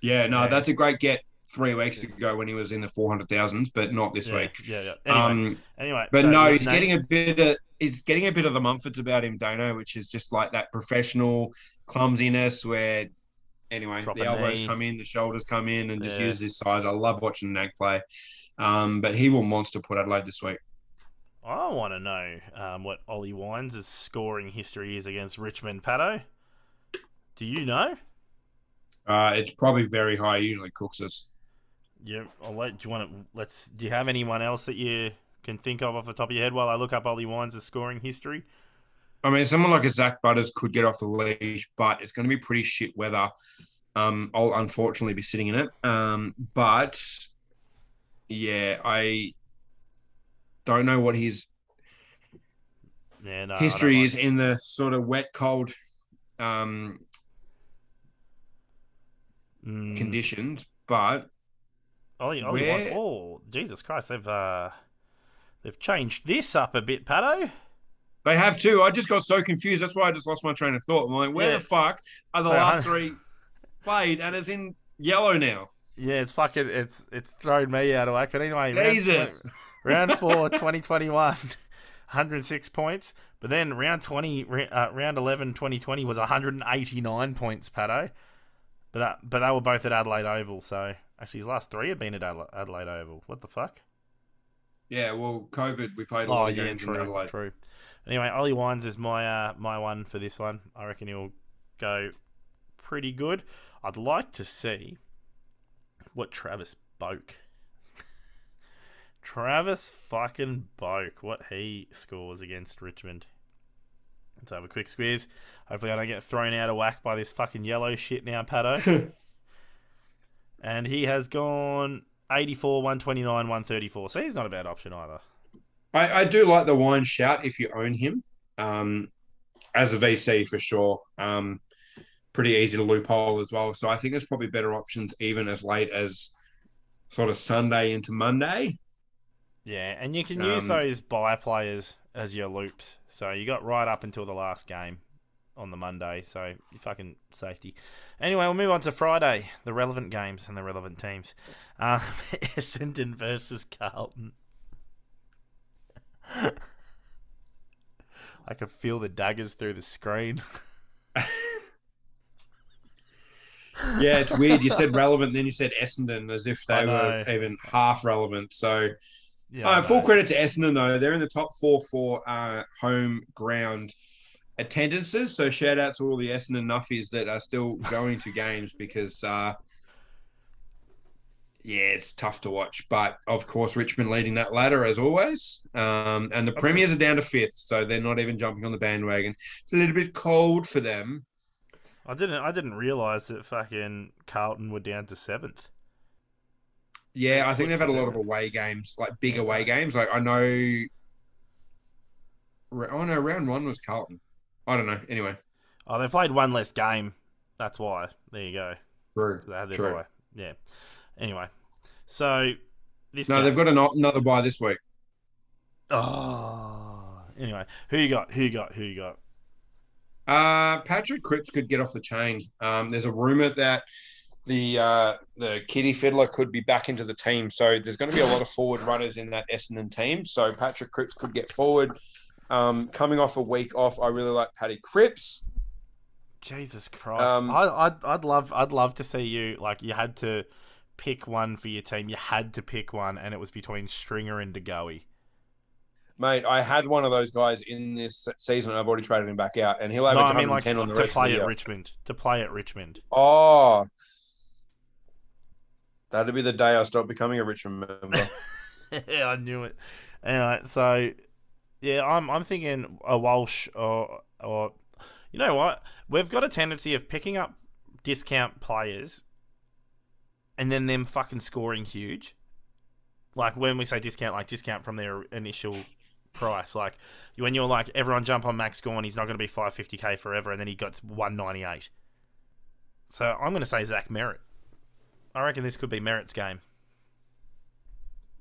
Speaker 6: Yeah, no,
Speaker 5: Yeah.
Speaker 6: that's a great get three weeks ago when he was in the 400,000s, but not this
Speaker 5: yeah,
Speaker 6: week.
Speaker 5: Yeah, yeah. Anyway,
Speaker 6: um,
Speaker 5: anyway
Speaker 6: but
Speaker 5: so
Speaker 6: no, he's
Speaker 5: named-
Speaker 6: getting a bit of he's getting a bit of the Mumfords about him, Daneo, which is just like that professional clumsiness where anyway, the elbows
Speaker 5: knee.
Speaker 6: come in, the shoulders come in, and just
Speaker 5: Yeah.
Speaker 6: uses his size. I love watching Nag play. Um, but he will monster put Adelaide this week.
Speaker 5: I want to know um, what Ollie Wines' scoring history is against Richmond Patto. Do you know?
Speaker 6: Uh, it's probably very high. He usually cooks us.
Speaker 5: Yeah, let. Do you want to? Let's. Do you have anyone else that you can think of off the top of your head while I look up Ollie Wines' scoring history?
Speaker 6: I mean, someone like a Zak Butters could get off the leash, but it's going to be pretty shit weather. Um, I'll unfortunately be sitting in it. Um, but yeah, I don't know what his
Speaker 5: Yeah, no.
Speaker 6: History
Speaker 5: like-
Speaker 6: is in the sort of wet, cold um,
Speaker 5: Mm,
Speaker 6: conditions, but
Speaker 5: Ollie, Ollie
Speaker 6: where-.
Speaker 5: Oh, Jesus Christ! They've uh, they've changed this up a bit, Patto.
Speaker 6: They have too. I just got so confused. That's why I just lost my train of thought. I'm like, where
Speaker 5: Yeah.
Speaker 6: the fuck are the
Speaker 5: So,
Speaker 6: last three played? And it's in yellow now.
Speaker 5: Yeah, it's fucking. It's it's thrown me out of whack. But anyway, round
Speaker 6: Jesus.
Speaker 5: twen- round four, (laughs) 2021, 106 points. But then round 20, uh, round 11, 2020 was 189 points, Patto. But that, but they were both at Adelaide Oval. So actually, his last three have been at Adelaide Oval. What the fuck?
Speaker 6: Yeah, well, COVID, we played a
Speaker 5: Oh
Speaker 6: of
Speaker 5: yeah,
Speaker 6: games in Adelaide.
Speaker 5: true. Anyway, Ollie Wines is my uh, my one for this one. I reckon he'll go pretty good. I'd like to see what Travis Boak, (laughs) Travis fucking Boak, what he scores against Richmond. Let's have a quick squeeze. Hopefully, I don't get thrown out of whack by this fucking yellow shit now, Patto. (laughs) and he has gone 84, 129, 134. So he's not a bad option either.
Speaker 6: I, I do like the wine shout if you own him um, as a VC for sure. Um, pretty easy to loophole as well. So I think there's probably better options even as late as sort of Sunday into Monday.
Speaker 5: Yeah, and you can use
Speaker 6: Um,
Speaker 5: those buy players as your loops. So you got right up until the last game on the Monday. So you fucking safety. Anyway, we'll move on to Friday. The relevant games and the relevant teams. Um, (laughs) Essendon versus Carlton. I can feel the daggers through the screen.
Speaker 6: Yeah, it's weird. You said relevant, then you said Essendon as if they were even half relevant. So
Speaker 5: Yeah,
Speaker 6: Uh, full credit to Essendon though; they're in the top four for uh, home ground attendances. So shout out to all the Essendon nuffies that are still going to games because, uh, yeah, it's tough to watch. But of course, Richmond leading that ladder as always, um, and the Premiers are down to fifth, so they're not even jumping on the bandwagon. It's a little bit cold for them.
Speaker 5: I didn't. I didn't realize that fucking Carlton were down to seventh.
Speaker 6: Yeah, I think they've had a lot of away games, like big away games. Like I know. Oh no, round one was Carlton. I don't know. Anyway,
Speaker 5: Oh, they played one less game. That's why. There you go.
Speaker 6: true.
Speaker 5: They had their
Speaker 6: True.
Speaker 5: Yeah. Anyway, so this.
Speaker 6: No,
Speaker 5: game-
Speaker 6: they've got an, another buy this week.
Speaker 5: Oh. Anyway, who you got? Who you got? Who you got?
Speaker 6: Uh, Patrick Cripps could get off the chain. Um, there's a rumor that the uh, the Kitty Fiddler could be back into the team, so there's going to be a lot of forward runners in that Essendon team. So Patrick Cripps could get forward. Um, coming off a week off, I really like Paddy Cripps.
Speaker 5: Jesus Christ!
Speaker 6: Um,
Speaker 5: I, I'd, I'd love, I'd love to see you like you had to pick one for your team. You had to pick one, and it was between Stringer and De Goey.
Speaker 6: Mate, I had one of those guys in this season. and I've already traded him back out, and he'll
Speaker 5: No,
Speaker 6: average
Speaker 5: I mean like
Speaker 6: 110 on the
Speaker 5: to
Speaker 6: rest of
Speaker 5: play
Speaker 6: the
Speaker 5: at
Speaker 6: year.
Speaker 5: Richmond. To play at Richmond.
Speaker 6: Oh, that'd be the day I stop becoming a Richmond member. (laughs)
Speaker 5: yeah, I knew it. Anyway, so yeah, I'm I'm thinking a Walsh or or you know what? We've got a tendency of picking up discount players and then them fucking scoring huge. Like when we say discount, like discount from their initial price. Like when you're like everyone jump on Max Gawn, he's not going to be 550k forever, and then he got 198. So I'm going to say Zach Merrett. I reckon this could be Merrett's game.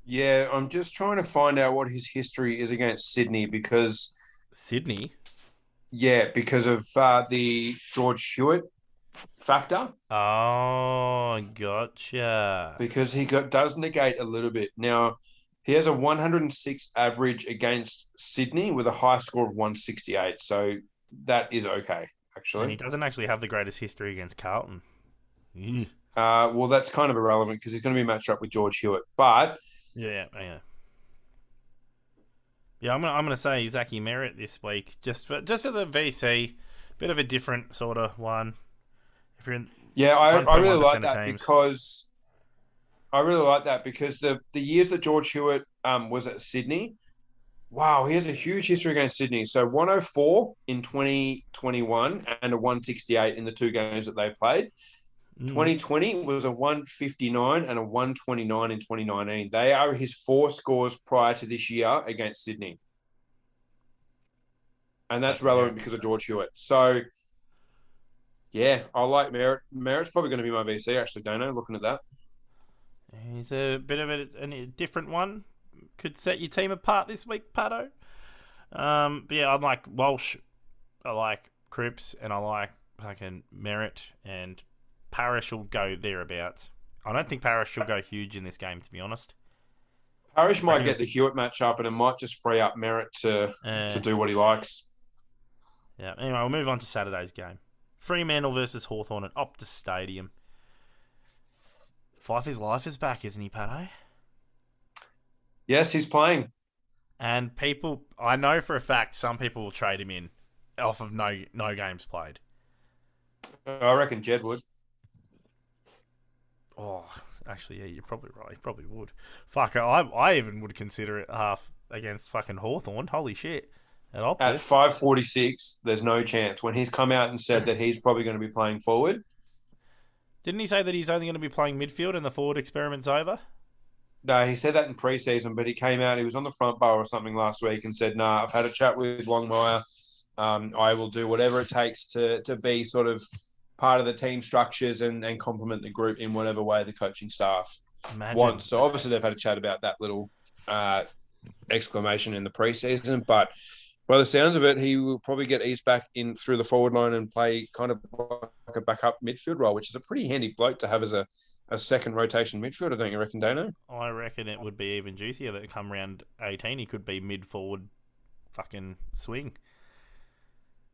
Speaker 6: yeah, I'm just trying to find out what his history is against Sydney because,
Speaker 5: Sydney.
Speaker 6: yeah, because of uh, the George Hewitt factor.
Speaker 5: Oh, gotcha.
Speaker 6: because he got does negate a little bit. Now, he has a 106 average against Sydney with a high score of 168, so that is okay actually.
Speaker 5: And he doesn't actually have the greatest history against Carlton.
Speaker 6: Uh, well, that's kind of irrelevant because he's going to be matched up with George Hewitt. But
Speaker 5: yeah, yeah. Yeah, I'm gonna I'm gonna say Zachy Merrett this week, just for, just as a VC, bit of a different sort of one. If you're in,
Speaker 6: yeah, I, I really like that
Speaker 5: teams.
Speaker 6: because I really like that because the the years that George Hewitt um, was at Sydney, wow, he has a huge history against Sydney. So 104 in 2021 and a 168 in the two games that they played.
Speaker 5: Mm.
Speaker 6: 2020 was a 159 and a 129 in 2019. They are his four scores prior to this year against Sydney. And that's relevant because of George Hewitt. So, yeah, I like Merrett. Merrett's probably going to be my VC, actually, Daneo, looking at that.
Speaker 5: He's a bit of a, a different one. Could set your team apart this week, Patto. Um, but yeah, I like Walsh. I like Cripps, and I like fucking Merrett, and Parish will go thereabouts. I don't think Parish will go huge in this game, to be honest.
Speaker 6: Parish might get the Hewitt matchup and it might just free up Merrett to,
Speaker 5: Uh,
Speaker 6: to do what he likes.
Speaker 5: yeah. Anyway, we'll move on to Saturday's game. Fremantle versus Hawthorn at Optus Stadium. Fyfe his life is back, isn't he, Patto? Eh?
Speaker 6: Yes, he's playing.
Speaker 5: And people, I know for a fact, some people will trade him in off of no no games played.
Speaker 6: I reckon Jed would.
Speaker 5: Oh, actually, yeah, you're probably right. You probably would. Fuck, I I even would consider it half against fucking Hawthorn. Holy shit! At
Speaker 6: At 546, there's no chance. When he's come out and said that he's probably going to be playing forward,
Speaker 5: didn't he say that he's only going to be playing midfield and the forward experiment's over?
Speaker 6: No, he said that in preseason, but he came out. He was on the front bar or something last week and said, "Nah, I've had a chat with Longmuir. Um, I will do whatever it takes to to be sort of part of the team structures and and complement the group in whatever way the coaching staff
Speaker 5: Imagine.
Speaker 6: wants." So obviously they've had a chat about that little uh, exclamation in the preseason, but. By the sounds of it, he will probably get eased back in through the forward line and play kind of like a backup midfield role, which is a pretty handy bloke to have as a, a second rotation midfielder, don't you reckon, Daneo?
Speaker 5: I reckon it would be even juicier that come round 18, he could be mid forward fucking swing.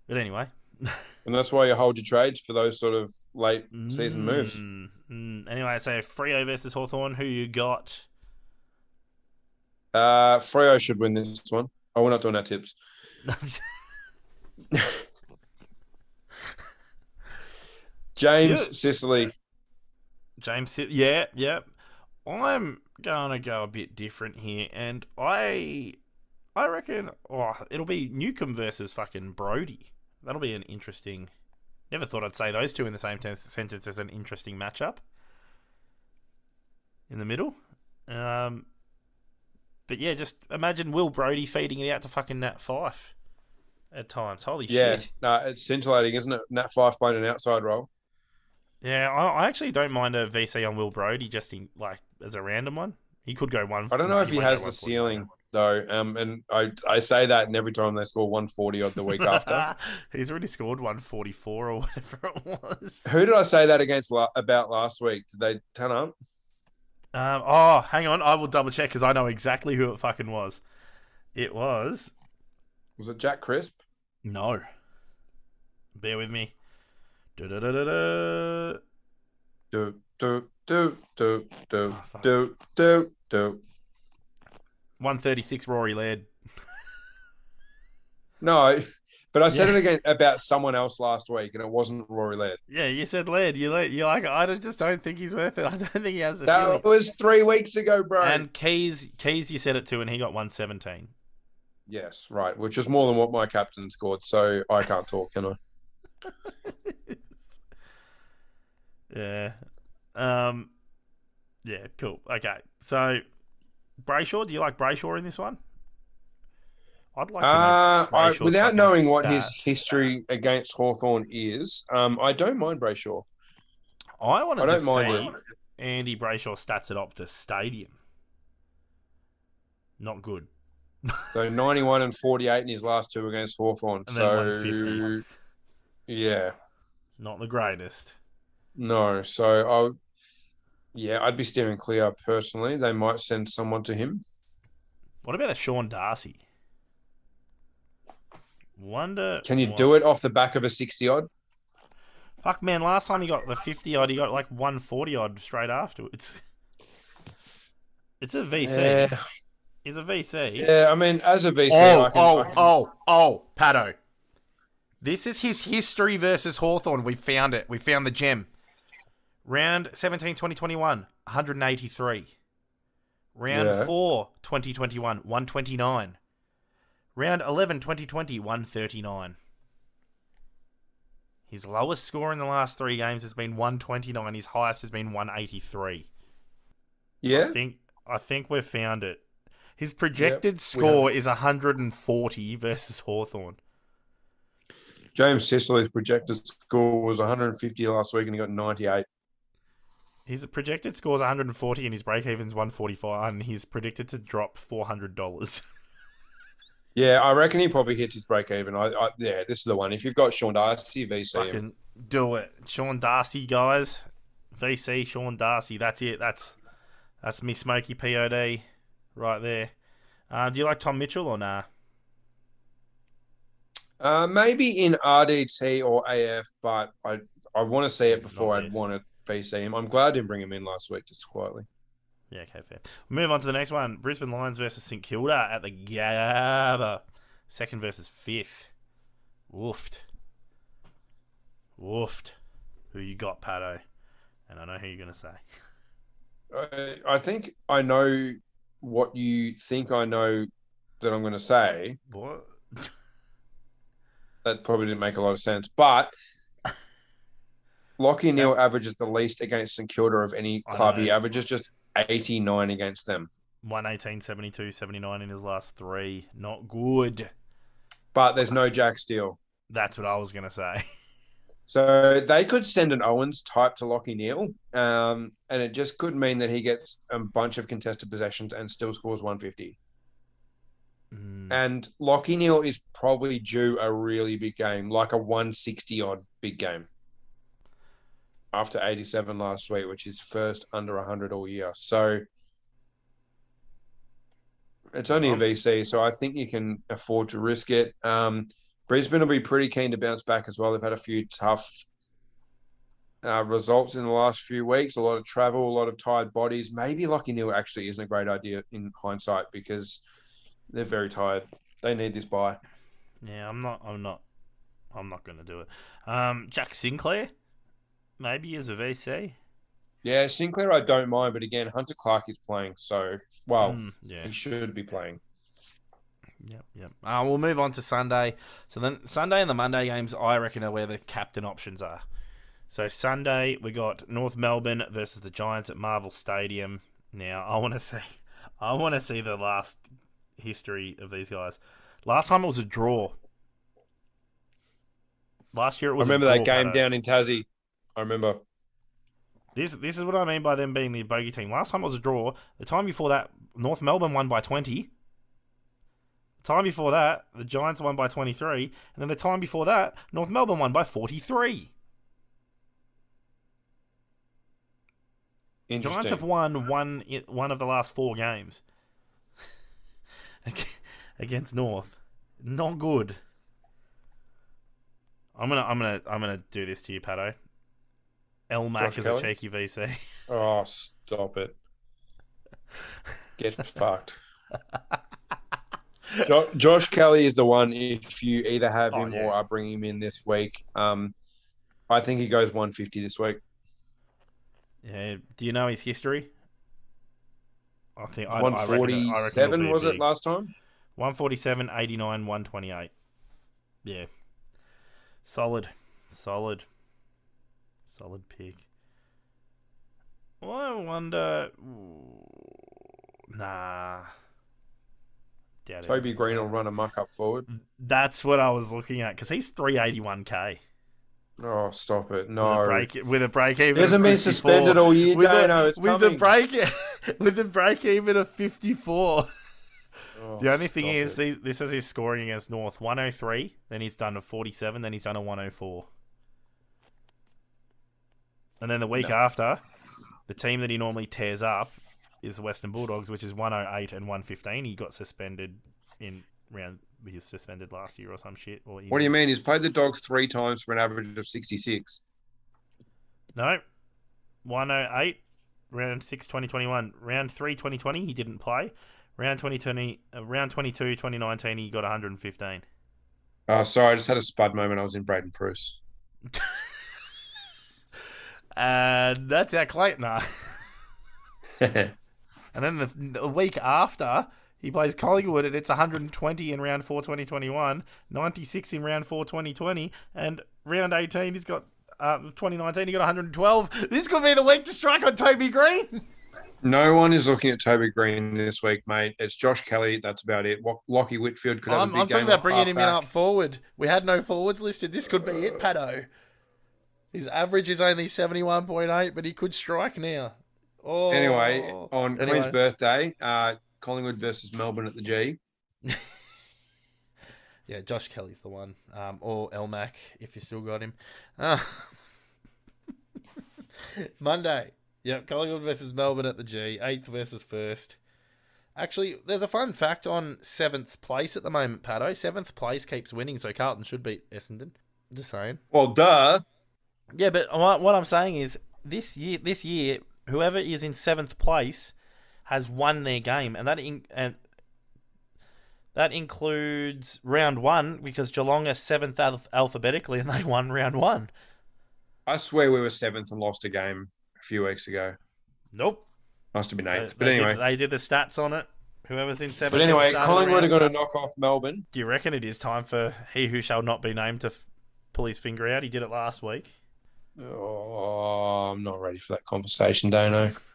Speaker 5: But anyway. (laughs)
Speaker 6: And that's why you hold your trades for those sort of late season moves.
Speaker 5: Mm, mm. Anyway, so Freo versus Hawthorn, who you got?
Speaker 6: Uh, Freo should win this one. Oh, we're not doing our tips. (laughs) James
Speaker 5: Yeah.
Speaker 6: Sicily.
Speaker 5: James, Hi- yeah, yeah. I'm gonna go a bit different here, and I, I reckon, oh, it'll be Newcombe versus fucking Brodie. That'll be an interesting. Never thought I'd say those two in the same ten- sentence as an interesting matchup. In the middle, um, but yeah, just imagine Will Brodie feeding it out to fucking Nat Fyfe at times. Holy
Speaker 6: Yeah,
Speaker 5: shit!
Speaker 6: no, it's scintillating, isn't it? Nat Fyfe playing an outside role.
Speaker 5: Yeah, I, I actually don't mind a VC on Will Brodie just in like as a random one. He could go one.
Speaker 6: I don't know
Speaker 5: no,
Speaker 6: if he
Speaker 5: won't
Speaker 6: has the ceiling though. Um, and I I say that, and every time they score 140 odd the week after. (laughs)
Speaker 5: He's already scored 144 or (laughs) whatever it was.
Speaker 6: Who did I say that against la- about last week? Did they turn up?
Speaker 5: Um, oh, hang on. I will double check because I know exactly who it fucking was. It was.
Speaker 6: Was it Jack Crisp?
Speaker 5: No. Bear with me. Da-da-da-da-da.
Speaker 6: Do do do do do
Speaker 5: Oh,
Speaker 6: do do do.
Speaker 5: 136 Rory Laird. (laughs)
Speaker 6: No, but I said
Speaker 5: Yeah.
Speaker 6: it again about someone else last week, and it wasn't Rory Laird.
Speaker 5: Yeah, you said Laird. You like, you like. I just don't think he's worth it. (laughs) I don't think he has the ceiling.
Speaker 6: That was three weeks ago, bro.
Speaker 5: And Keays, Keays, you said it too, and he got 117.
Speaker 6: yes, right, which is more than what my captain scored, so I can't talk, can I? (laughs)
Speaker 5: yeah. Um. Yeah. Cool. Okay. So, Brayshaw. Do you like Brayshaw in this one? I'd like to.
Speaker 6: Uh, I, without knowing what his
Speaker 5: stats.
Speaker 6: history against Hawthorn is, um, I don't mind Brayshaw.
Speaker 5: I want to
Speaker 6: don't mind
Speaker 5: see
Speaker 6: it.
Speaker 5: Andy Brayshaw stats at Optus Stadium. Not good.
Speaker 6: So (laughs) 91 and 48 in his last two against Hawthorn. So
Speaker 5: 150.
Speaker 6: yeah,
Speaker 5: Not the greatest.
Speaker 6: no. So I, yeah, I'd be steering clear personally. They might send someone to him.
Speaker 5: What about a Sean Darcy? Wonder.
Speaker 6: Can you do it off the back of a 60 odd?
Speaker 5: Fuck man, last time he got the fifty odd, he got like one forty odd straight afterwards. (laughs) It's a VC.
Speaker 6: Yeah,
Speaker 5: It's a VC.
Speaker 6: yeah. I mean, as a VC,
Speaker 3: Oh,
Speaker 6: I can,
Speaker 3: oh,
Speaker 6: can-
Speaker 3: oh, oh, Patto. This is his history versus Hawthorn. We found it. We found the gem.
Speaker 5: Round 17, 2021, 183. Round
Speaker 6: Yeah.
Speaker 5: 4, 2021, 129. Round 11, 2020, 139. His lowest score in the last three games has been 129. His highest has been 183.
Speaker 6: yeah.
Speaker 5: I think I think we've found it. His projected
Speaker 6: we
Speaker 5: score is 140 versus Hawthorn.
Speaker 6: James Sicily's projected score was 150 last week, and he got 98.
Speaker 5: His projected score is 140 and his break even's 145 and he's predicted to drop $400. (laughs)
Speaker 6: Yeah, I reckon he probably hits his break even. I, I yeah, this is the one. If you've got Sean Darcy, VC. him.
Speaker 5: Fucking do it. Sean Darcy, guys. VC, Sean Darcy. That's it. That's that's me smoky POD right there. Uh, do you like Tom Mitchell or nah?
Speaker 6: Uh, maybe in RDT or AF, but I I want to see it before I'd want to VC him. I'm glad I didn't bring him in last week, just quietly.
Speaker 5: Yeah, okay, fair. We'll move on to the next one. Brisbane Lions versus St Kilda at the Gabba. Second versus fifth. Woofed. Woofed. Who you got, Patto? And I know who you're going to say.
Speaker 6: I, I think I know what you think I know that I'm going to say.
Speaker 5: What?
Speaker 6: That probably didn't make a lot of sense, but (laughs) Lachie Neale averages the least against St Kilda of any club. He averages just 89 against them.
Speaker 5: 118, 72, 79 in his last three. Not good.
Speaker 6: But there's no Jack Steele.
Speaker 5: That's what I was going to say. (laughs)
Speaker 6: So they could send an Owens type to Lachie Neale, um, and it just could mean that he gets a bunch of contested possessions and still scores 150.
Speaker 5: Mm,
Speaker 6: And Lachie Neale is probably due a really big game, like a 160 odd big game. After 87 last week, which is first under 100 all year. So it's only a VC, so I think you can afford to risk it. Um, Brisbane will be pretty keen to bounce back as well. They've had a few tough uh, results in the last few weeks, a lot of travel, a lot of tired bodies. Maybe Lachie Neale actually isn't a great idea in hindsight because they're very tired. They need this buy.
Speaker 5: yeah, I'm not. I'm not. I'm not going to do it. Um, Jack Sinclair, maybe as a VC.
Speaker 6: Yeah, Sinclair, I don't mind, but again, Hunter Clark is playing, so well,
Speaker 5: Mm, yeah.
Speaker 6: he should be playing.
Speaker 5: Yep, yep. Uh, we'll move on to Sunday. So then Sunday and the Monday games, I reckon, are where the captain options are. So Sunday we got North Melbourne versus the Giants at Marvel Stadium. Now I want to see, I want to see the last history of these guys. Last time it was a draw. Last year it
Speaker 6: I
Speaker 5: was.
Speaker 6: remember
Speaker 5: a
Speaker 6: that game down in Tassie. I remember.
Speaker 5: This this is what I mean by them being the bogey team. Last time it was a draw. The time before that, North Melbourne won by twenty. The time before that, the Giants won by twenty three, and then the time before that, North Melbourne won by forty three. Giants have won one one of the last four games (laughs) against North. Not good. I'm gonna I'm gonna I'm gonna do this to you, Patto. El Mac is a cheeky VC. (laughs)
Speaker 6: Oh, stop it. Get fucked. Jo- Josh Kelly is the one if you either have
Speaker 5: Oh,
Speaker 6: him
Speaker 5: yeah.
Speaker 6: or I bring him in this week. Um, I think he goes 150 this week.
Speaker 5: Yeah. Do you know his history? I think I, I reckon, I
Speaker 6: 147
Speaker 5: it'll
Speaker 6: was it last time?
Speaker 5: 147, 89, 128. Yeah. Solid. Solid. Solid pick. Well, I wonder. Nah. Doubt it.
Speaker 6: Toby Greene will run a muck up forward.
Speaker 5: That's what I was looking at because he's 381k.
Speaker 6: Oh, stop it.
Speaker 5: With
Speaker 6: No.
Speaker 5: a break, with a break even.
Speaker 6: He hasn't been suspended all year.
Speaker 5: With
Speaker 6: no,
Speaker 5: a,
Speaker 6: no, it's
Speaker 5: with
Speaker 6: coming.
Speaker 5: the break, (laughs) with the break even of 54. (laughs)
Speaker 6: Oh,
Speaker 5: The only thing
Speaker 6: stop
Speaker 5: is,
Speaker 6: it.
Speaker 5: this is his scoring against North 103, then he's done a 47, then he's done a 104. And then the week
Speaker 6: No.
Speaker 5: after, the team that he normally tears up is the Western Bulldogs, which is 108 and 115. He got suspended in round, he was suspended last year or some shit. Or
Speaker 6: What do you mean? He's played the Dogs three times for an average of 66.
Speaker 5: No. 108. Round 6, 2021. Round 3, 2020, he didn't play. Round 2020, uh, round 22, 2019, he got 115.
Speaker 6: Oh, sorry, I just had a spud moment. I was in Braydon Preuss. (laughs)
Speaker 5: And that's our Clayton. (laughs) (laughs) And then the, the week after, he plays Collingwood and it's 120 in round 4 2021, 96 in round 4 2020, and round 18 he's got uh, 2019 he got 112. This could be the week to strike on Toby Greene. (laughs)
Speaker 6: no one is looking at Toby Greene this week, mate. It's Josh Kelly. That's about it. Lachie Whitfield could have
Speaker 5: I'm,
Speaker 6: a big
Speaker 5: I'm
Speaker 6: game.
Speaker 5: talking about bringing him in up forward. We had no forwards listed. This could be it, Patto. His average is only 71.8, but he could strike now. Oh.
Speaker 6: Anyway, on
Speaker 5: Anyway.
Speaker 6: Queen's birthday, uh, Collingwood versus Melbourne at the G. (laughs)
Speaker 5: Yeah, Josh Kelly's the one. Um, or Elmac, if you still got him. Uh, (laughs) Monday. Yep, Collingwood versus Melbourne at the G. Eighth versus first. Actually, there's a fun fact on seventh place at the moment, Patto. Seventh place keeps winning, so Carlton should beat Essendon. Just saying.
Speaker 6: Well, duh.
Speaker 5: Yeah, but what, what I'm saying is this year, this year, whoever is in seventh place has won their game, and that in, and that includes round one because Geelong are seventh alph- alphabetically, and they won round one.
Speaker 6: I swear we were seventh and lost a game a few weeks ago.
Speaker 5: Nope.
Speaker 6: Must have been
Speaker 5: They,
Speaker 6: eighth. But
Speaker 5: they
Speaker 6: anyway.
Speaker 5: did, they did the stats on it. Whoever's in seventh.
Speaker 6: But anyway,
Speaker 5: start of the
Speaker 6: Collingwood are
Speaker 5: round-
Speaker 6: going to knock off Melbourne.
Speaker 5: Do you reckon it is time for he who shall not be named to f- pull his finger out? He did it last week.
Speaker 6: Oh, I'm not ready for that conversation, Daneo. (laughs)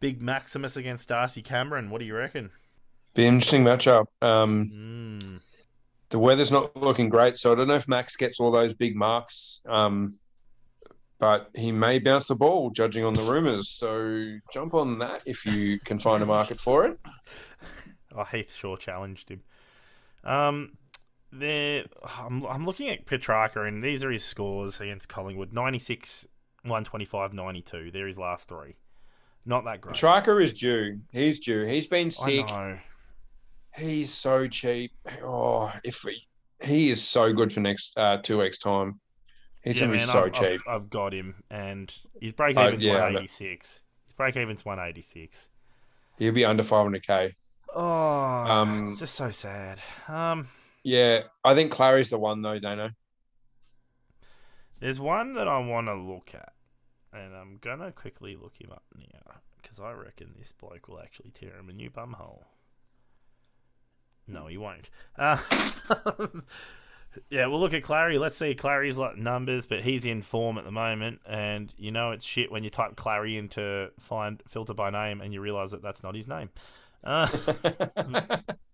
Speaker 5: Big Maximus against Darcy Cameron. What do you reckon?
Speaker 6: Be an interesting matchup. Um,
Speaker 5: Mm.
Speaker 6: the weather's not looking great, so I don't know if Max gets all those big marks. Um, but he may bounce the ball, judging on the rumours. So jump on that if you can find a market for it.
Speaker 5: Oh, Heath Shaw challenged him. Um, there, I'm, I'm looking at Petracca, and these are his scores against Collingwood 96, 125, 92. They're his last three. Not that great.
Speaker 6: Tracker is due. He's due. He's been
Speaker 5: I
Speaker 6: sick. He's so cheap. Oh, if he, he is so good for next uh, two weeks time. He's
Speaker 5: Yeah,
Speaker 6: gonna be
Speaker 5: man,
Speaker 6: so
Speaker 5: I've,
Speaker 6: cheap.
Speaker 5: I've, I've got him, and his break even's
Speaker 6: Uh, yeah,
Speaker 5: 186. His break even's 186.
Speaker 6: He'll be under 500k.
Speaker 5: Oh,
Speaker 6: Um,
Speaker 5: it's just so sad. Um,
Speaker 6: Yeah, I think Clary's the one though, Daneo.
Speaker 5: There's one that I want to look at, and I'm gonna quickly look him up now because I reckon this bloke will actually tear him a new bum hole. No, he won't. Uh, (laughs) yeah, we'll look at Clary. Let's see Clary's like numbers, but he's in form at the moment, and you know it's shit when you type Clary into find filter by name and you realize that that's not his name. Uh, (laughs) (laughs)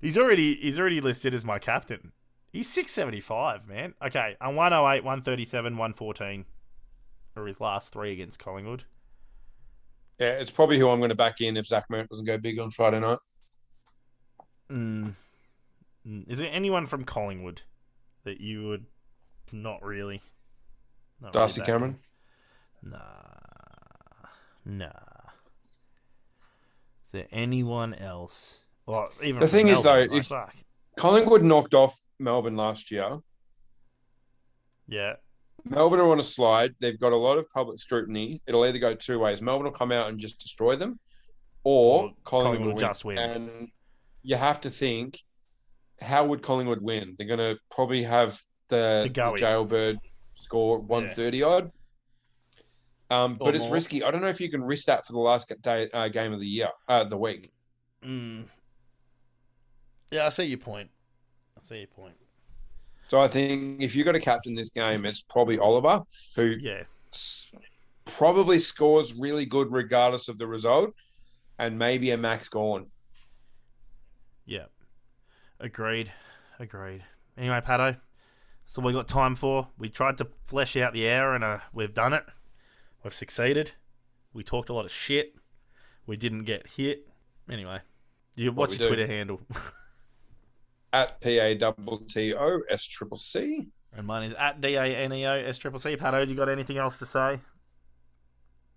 Speaker 5: he's already he's already listed as my captain. He's 675, man. Okay, a 108, 137, 114 are his last three against Collingwood.
Speaker 6: Yeah, it's probably who I'm going to back in if Zach Merrett doesn't go big on Friday night.
Speaker 5: Mm. Mm. Is there anyone from Collingwood that you would not really? Not
Speaker 6: Darcy
Speaker 5: back
Speaker 6: Cameron.
Speaker 5: in? Nah. Nah. Is there anyone else? Well, even
Speaker 6: The thing is, though,
Speaker 5: like,
Speaker 6: if- Collingwood knocked off Melbourne last year.
Speaker 5: Yeah.
Speaker 6: Melbourne are on a slide. They've got a lot of public scrutiny. It'll either go two ways. Melbourne will come out and just destroy them, or
Speaker 5: Or
Speaker 6: Collingwood,
Speaker 5: Collingwood
Speaker 6: will
Speaker 5: just win.
Speaker 6: And you have to think, how would Collingwood win? They're going to probably have the,
Speaker 5: The
Speaker 6: the jailbird score 130 odd. Um, but it's
Speaker 5: more.
Speaker 6: risky. I don't know if you can risk that for the last day, uh, game of the year, uh, the week.
Speaker 5: Mm. Yeah, I see your point. I see your point.
Speaker 6: So I think if you've got to captain this game, it's probably Oliver, who
Speaker 5: Yeah.
Speaker 6: s- probably scores really good regardless of the result, and maybe a Max Gawn.
Speaker 5: Yeah. Agreed. Agreed. Anyway, Patto, that's all we got time for. We tried to flesh out the hour and uh, we've done it. We've succeeded. We talked a lot of shit. We didn't get hit. Anyway, you,
Speaker 6: What
Speaker 5: what's
Speaker 6: we
Speaker 5: your
Speaker 6: do.
Speaker 5: Twitter handle? (laughs)
Speaker 6: At P A double T O S triple C.
Speaker 5: and mine is at D A N E O S Triple C. Patto, you got anything else to say?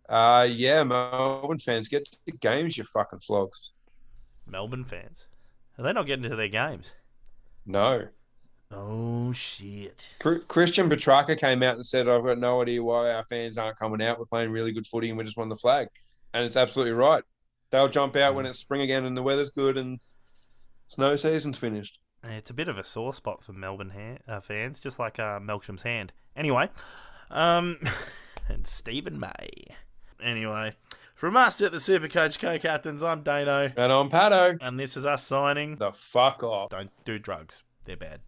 Speaker 6: Uh yeah, Melbourne fans get to the games, you fucking flogs.
Speaker 5: Melbourne fans. Are they not getting to their games?
Speaker 6: No.
Speaker 5: Oh shit!
Speaker 6: Christian Petracca came out and said, "I've got no idea why our fans aren't coming out. We're playing really good footy and we just won the flag." And it's absolutely right. They'll jump out when it's spring again and the weather's good and snow season's finished.
Speaker 5: It's a bit of a sore spot for Melbourne ha- uh, fans, just like uh, Melksham's hand. Anyway, um, (laughs) and Steven May. Anyway, from us at the Supercoach Co-Captains, I'm Daneo,
Speaker 6: And I'm Patto.
Speaker 5: and this is us signing.
Speaker 6: The fuck off.
Speaker 5: Don't do drugs; they're bad.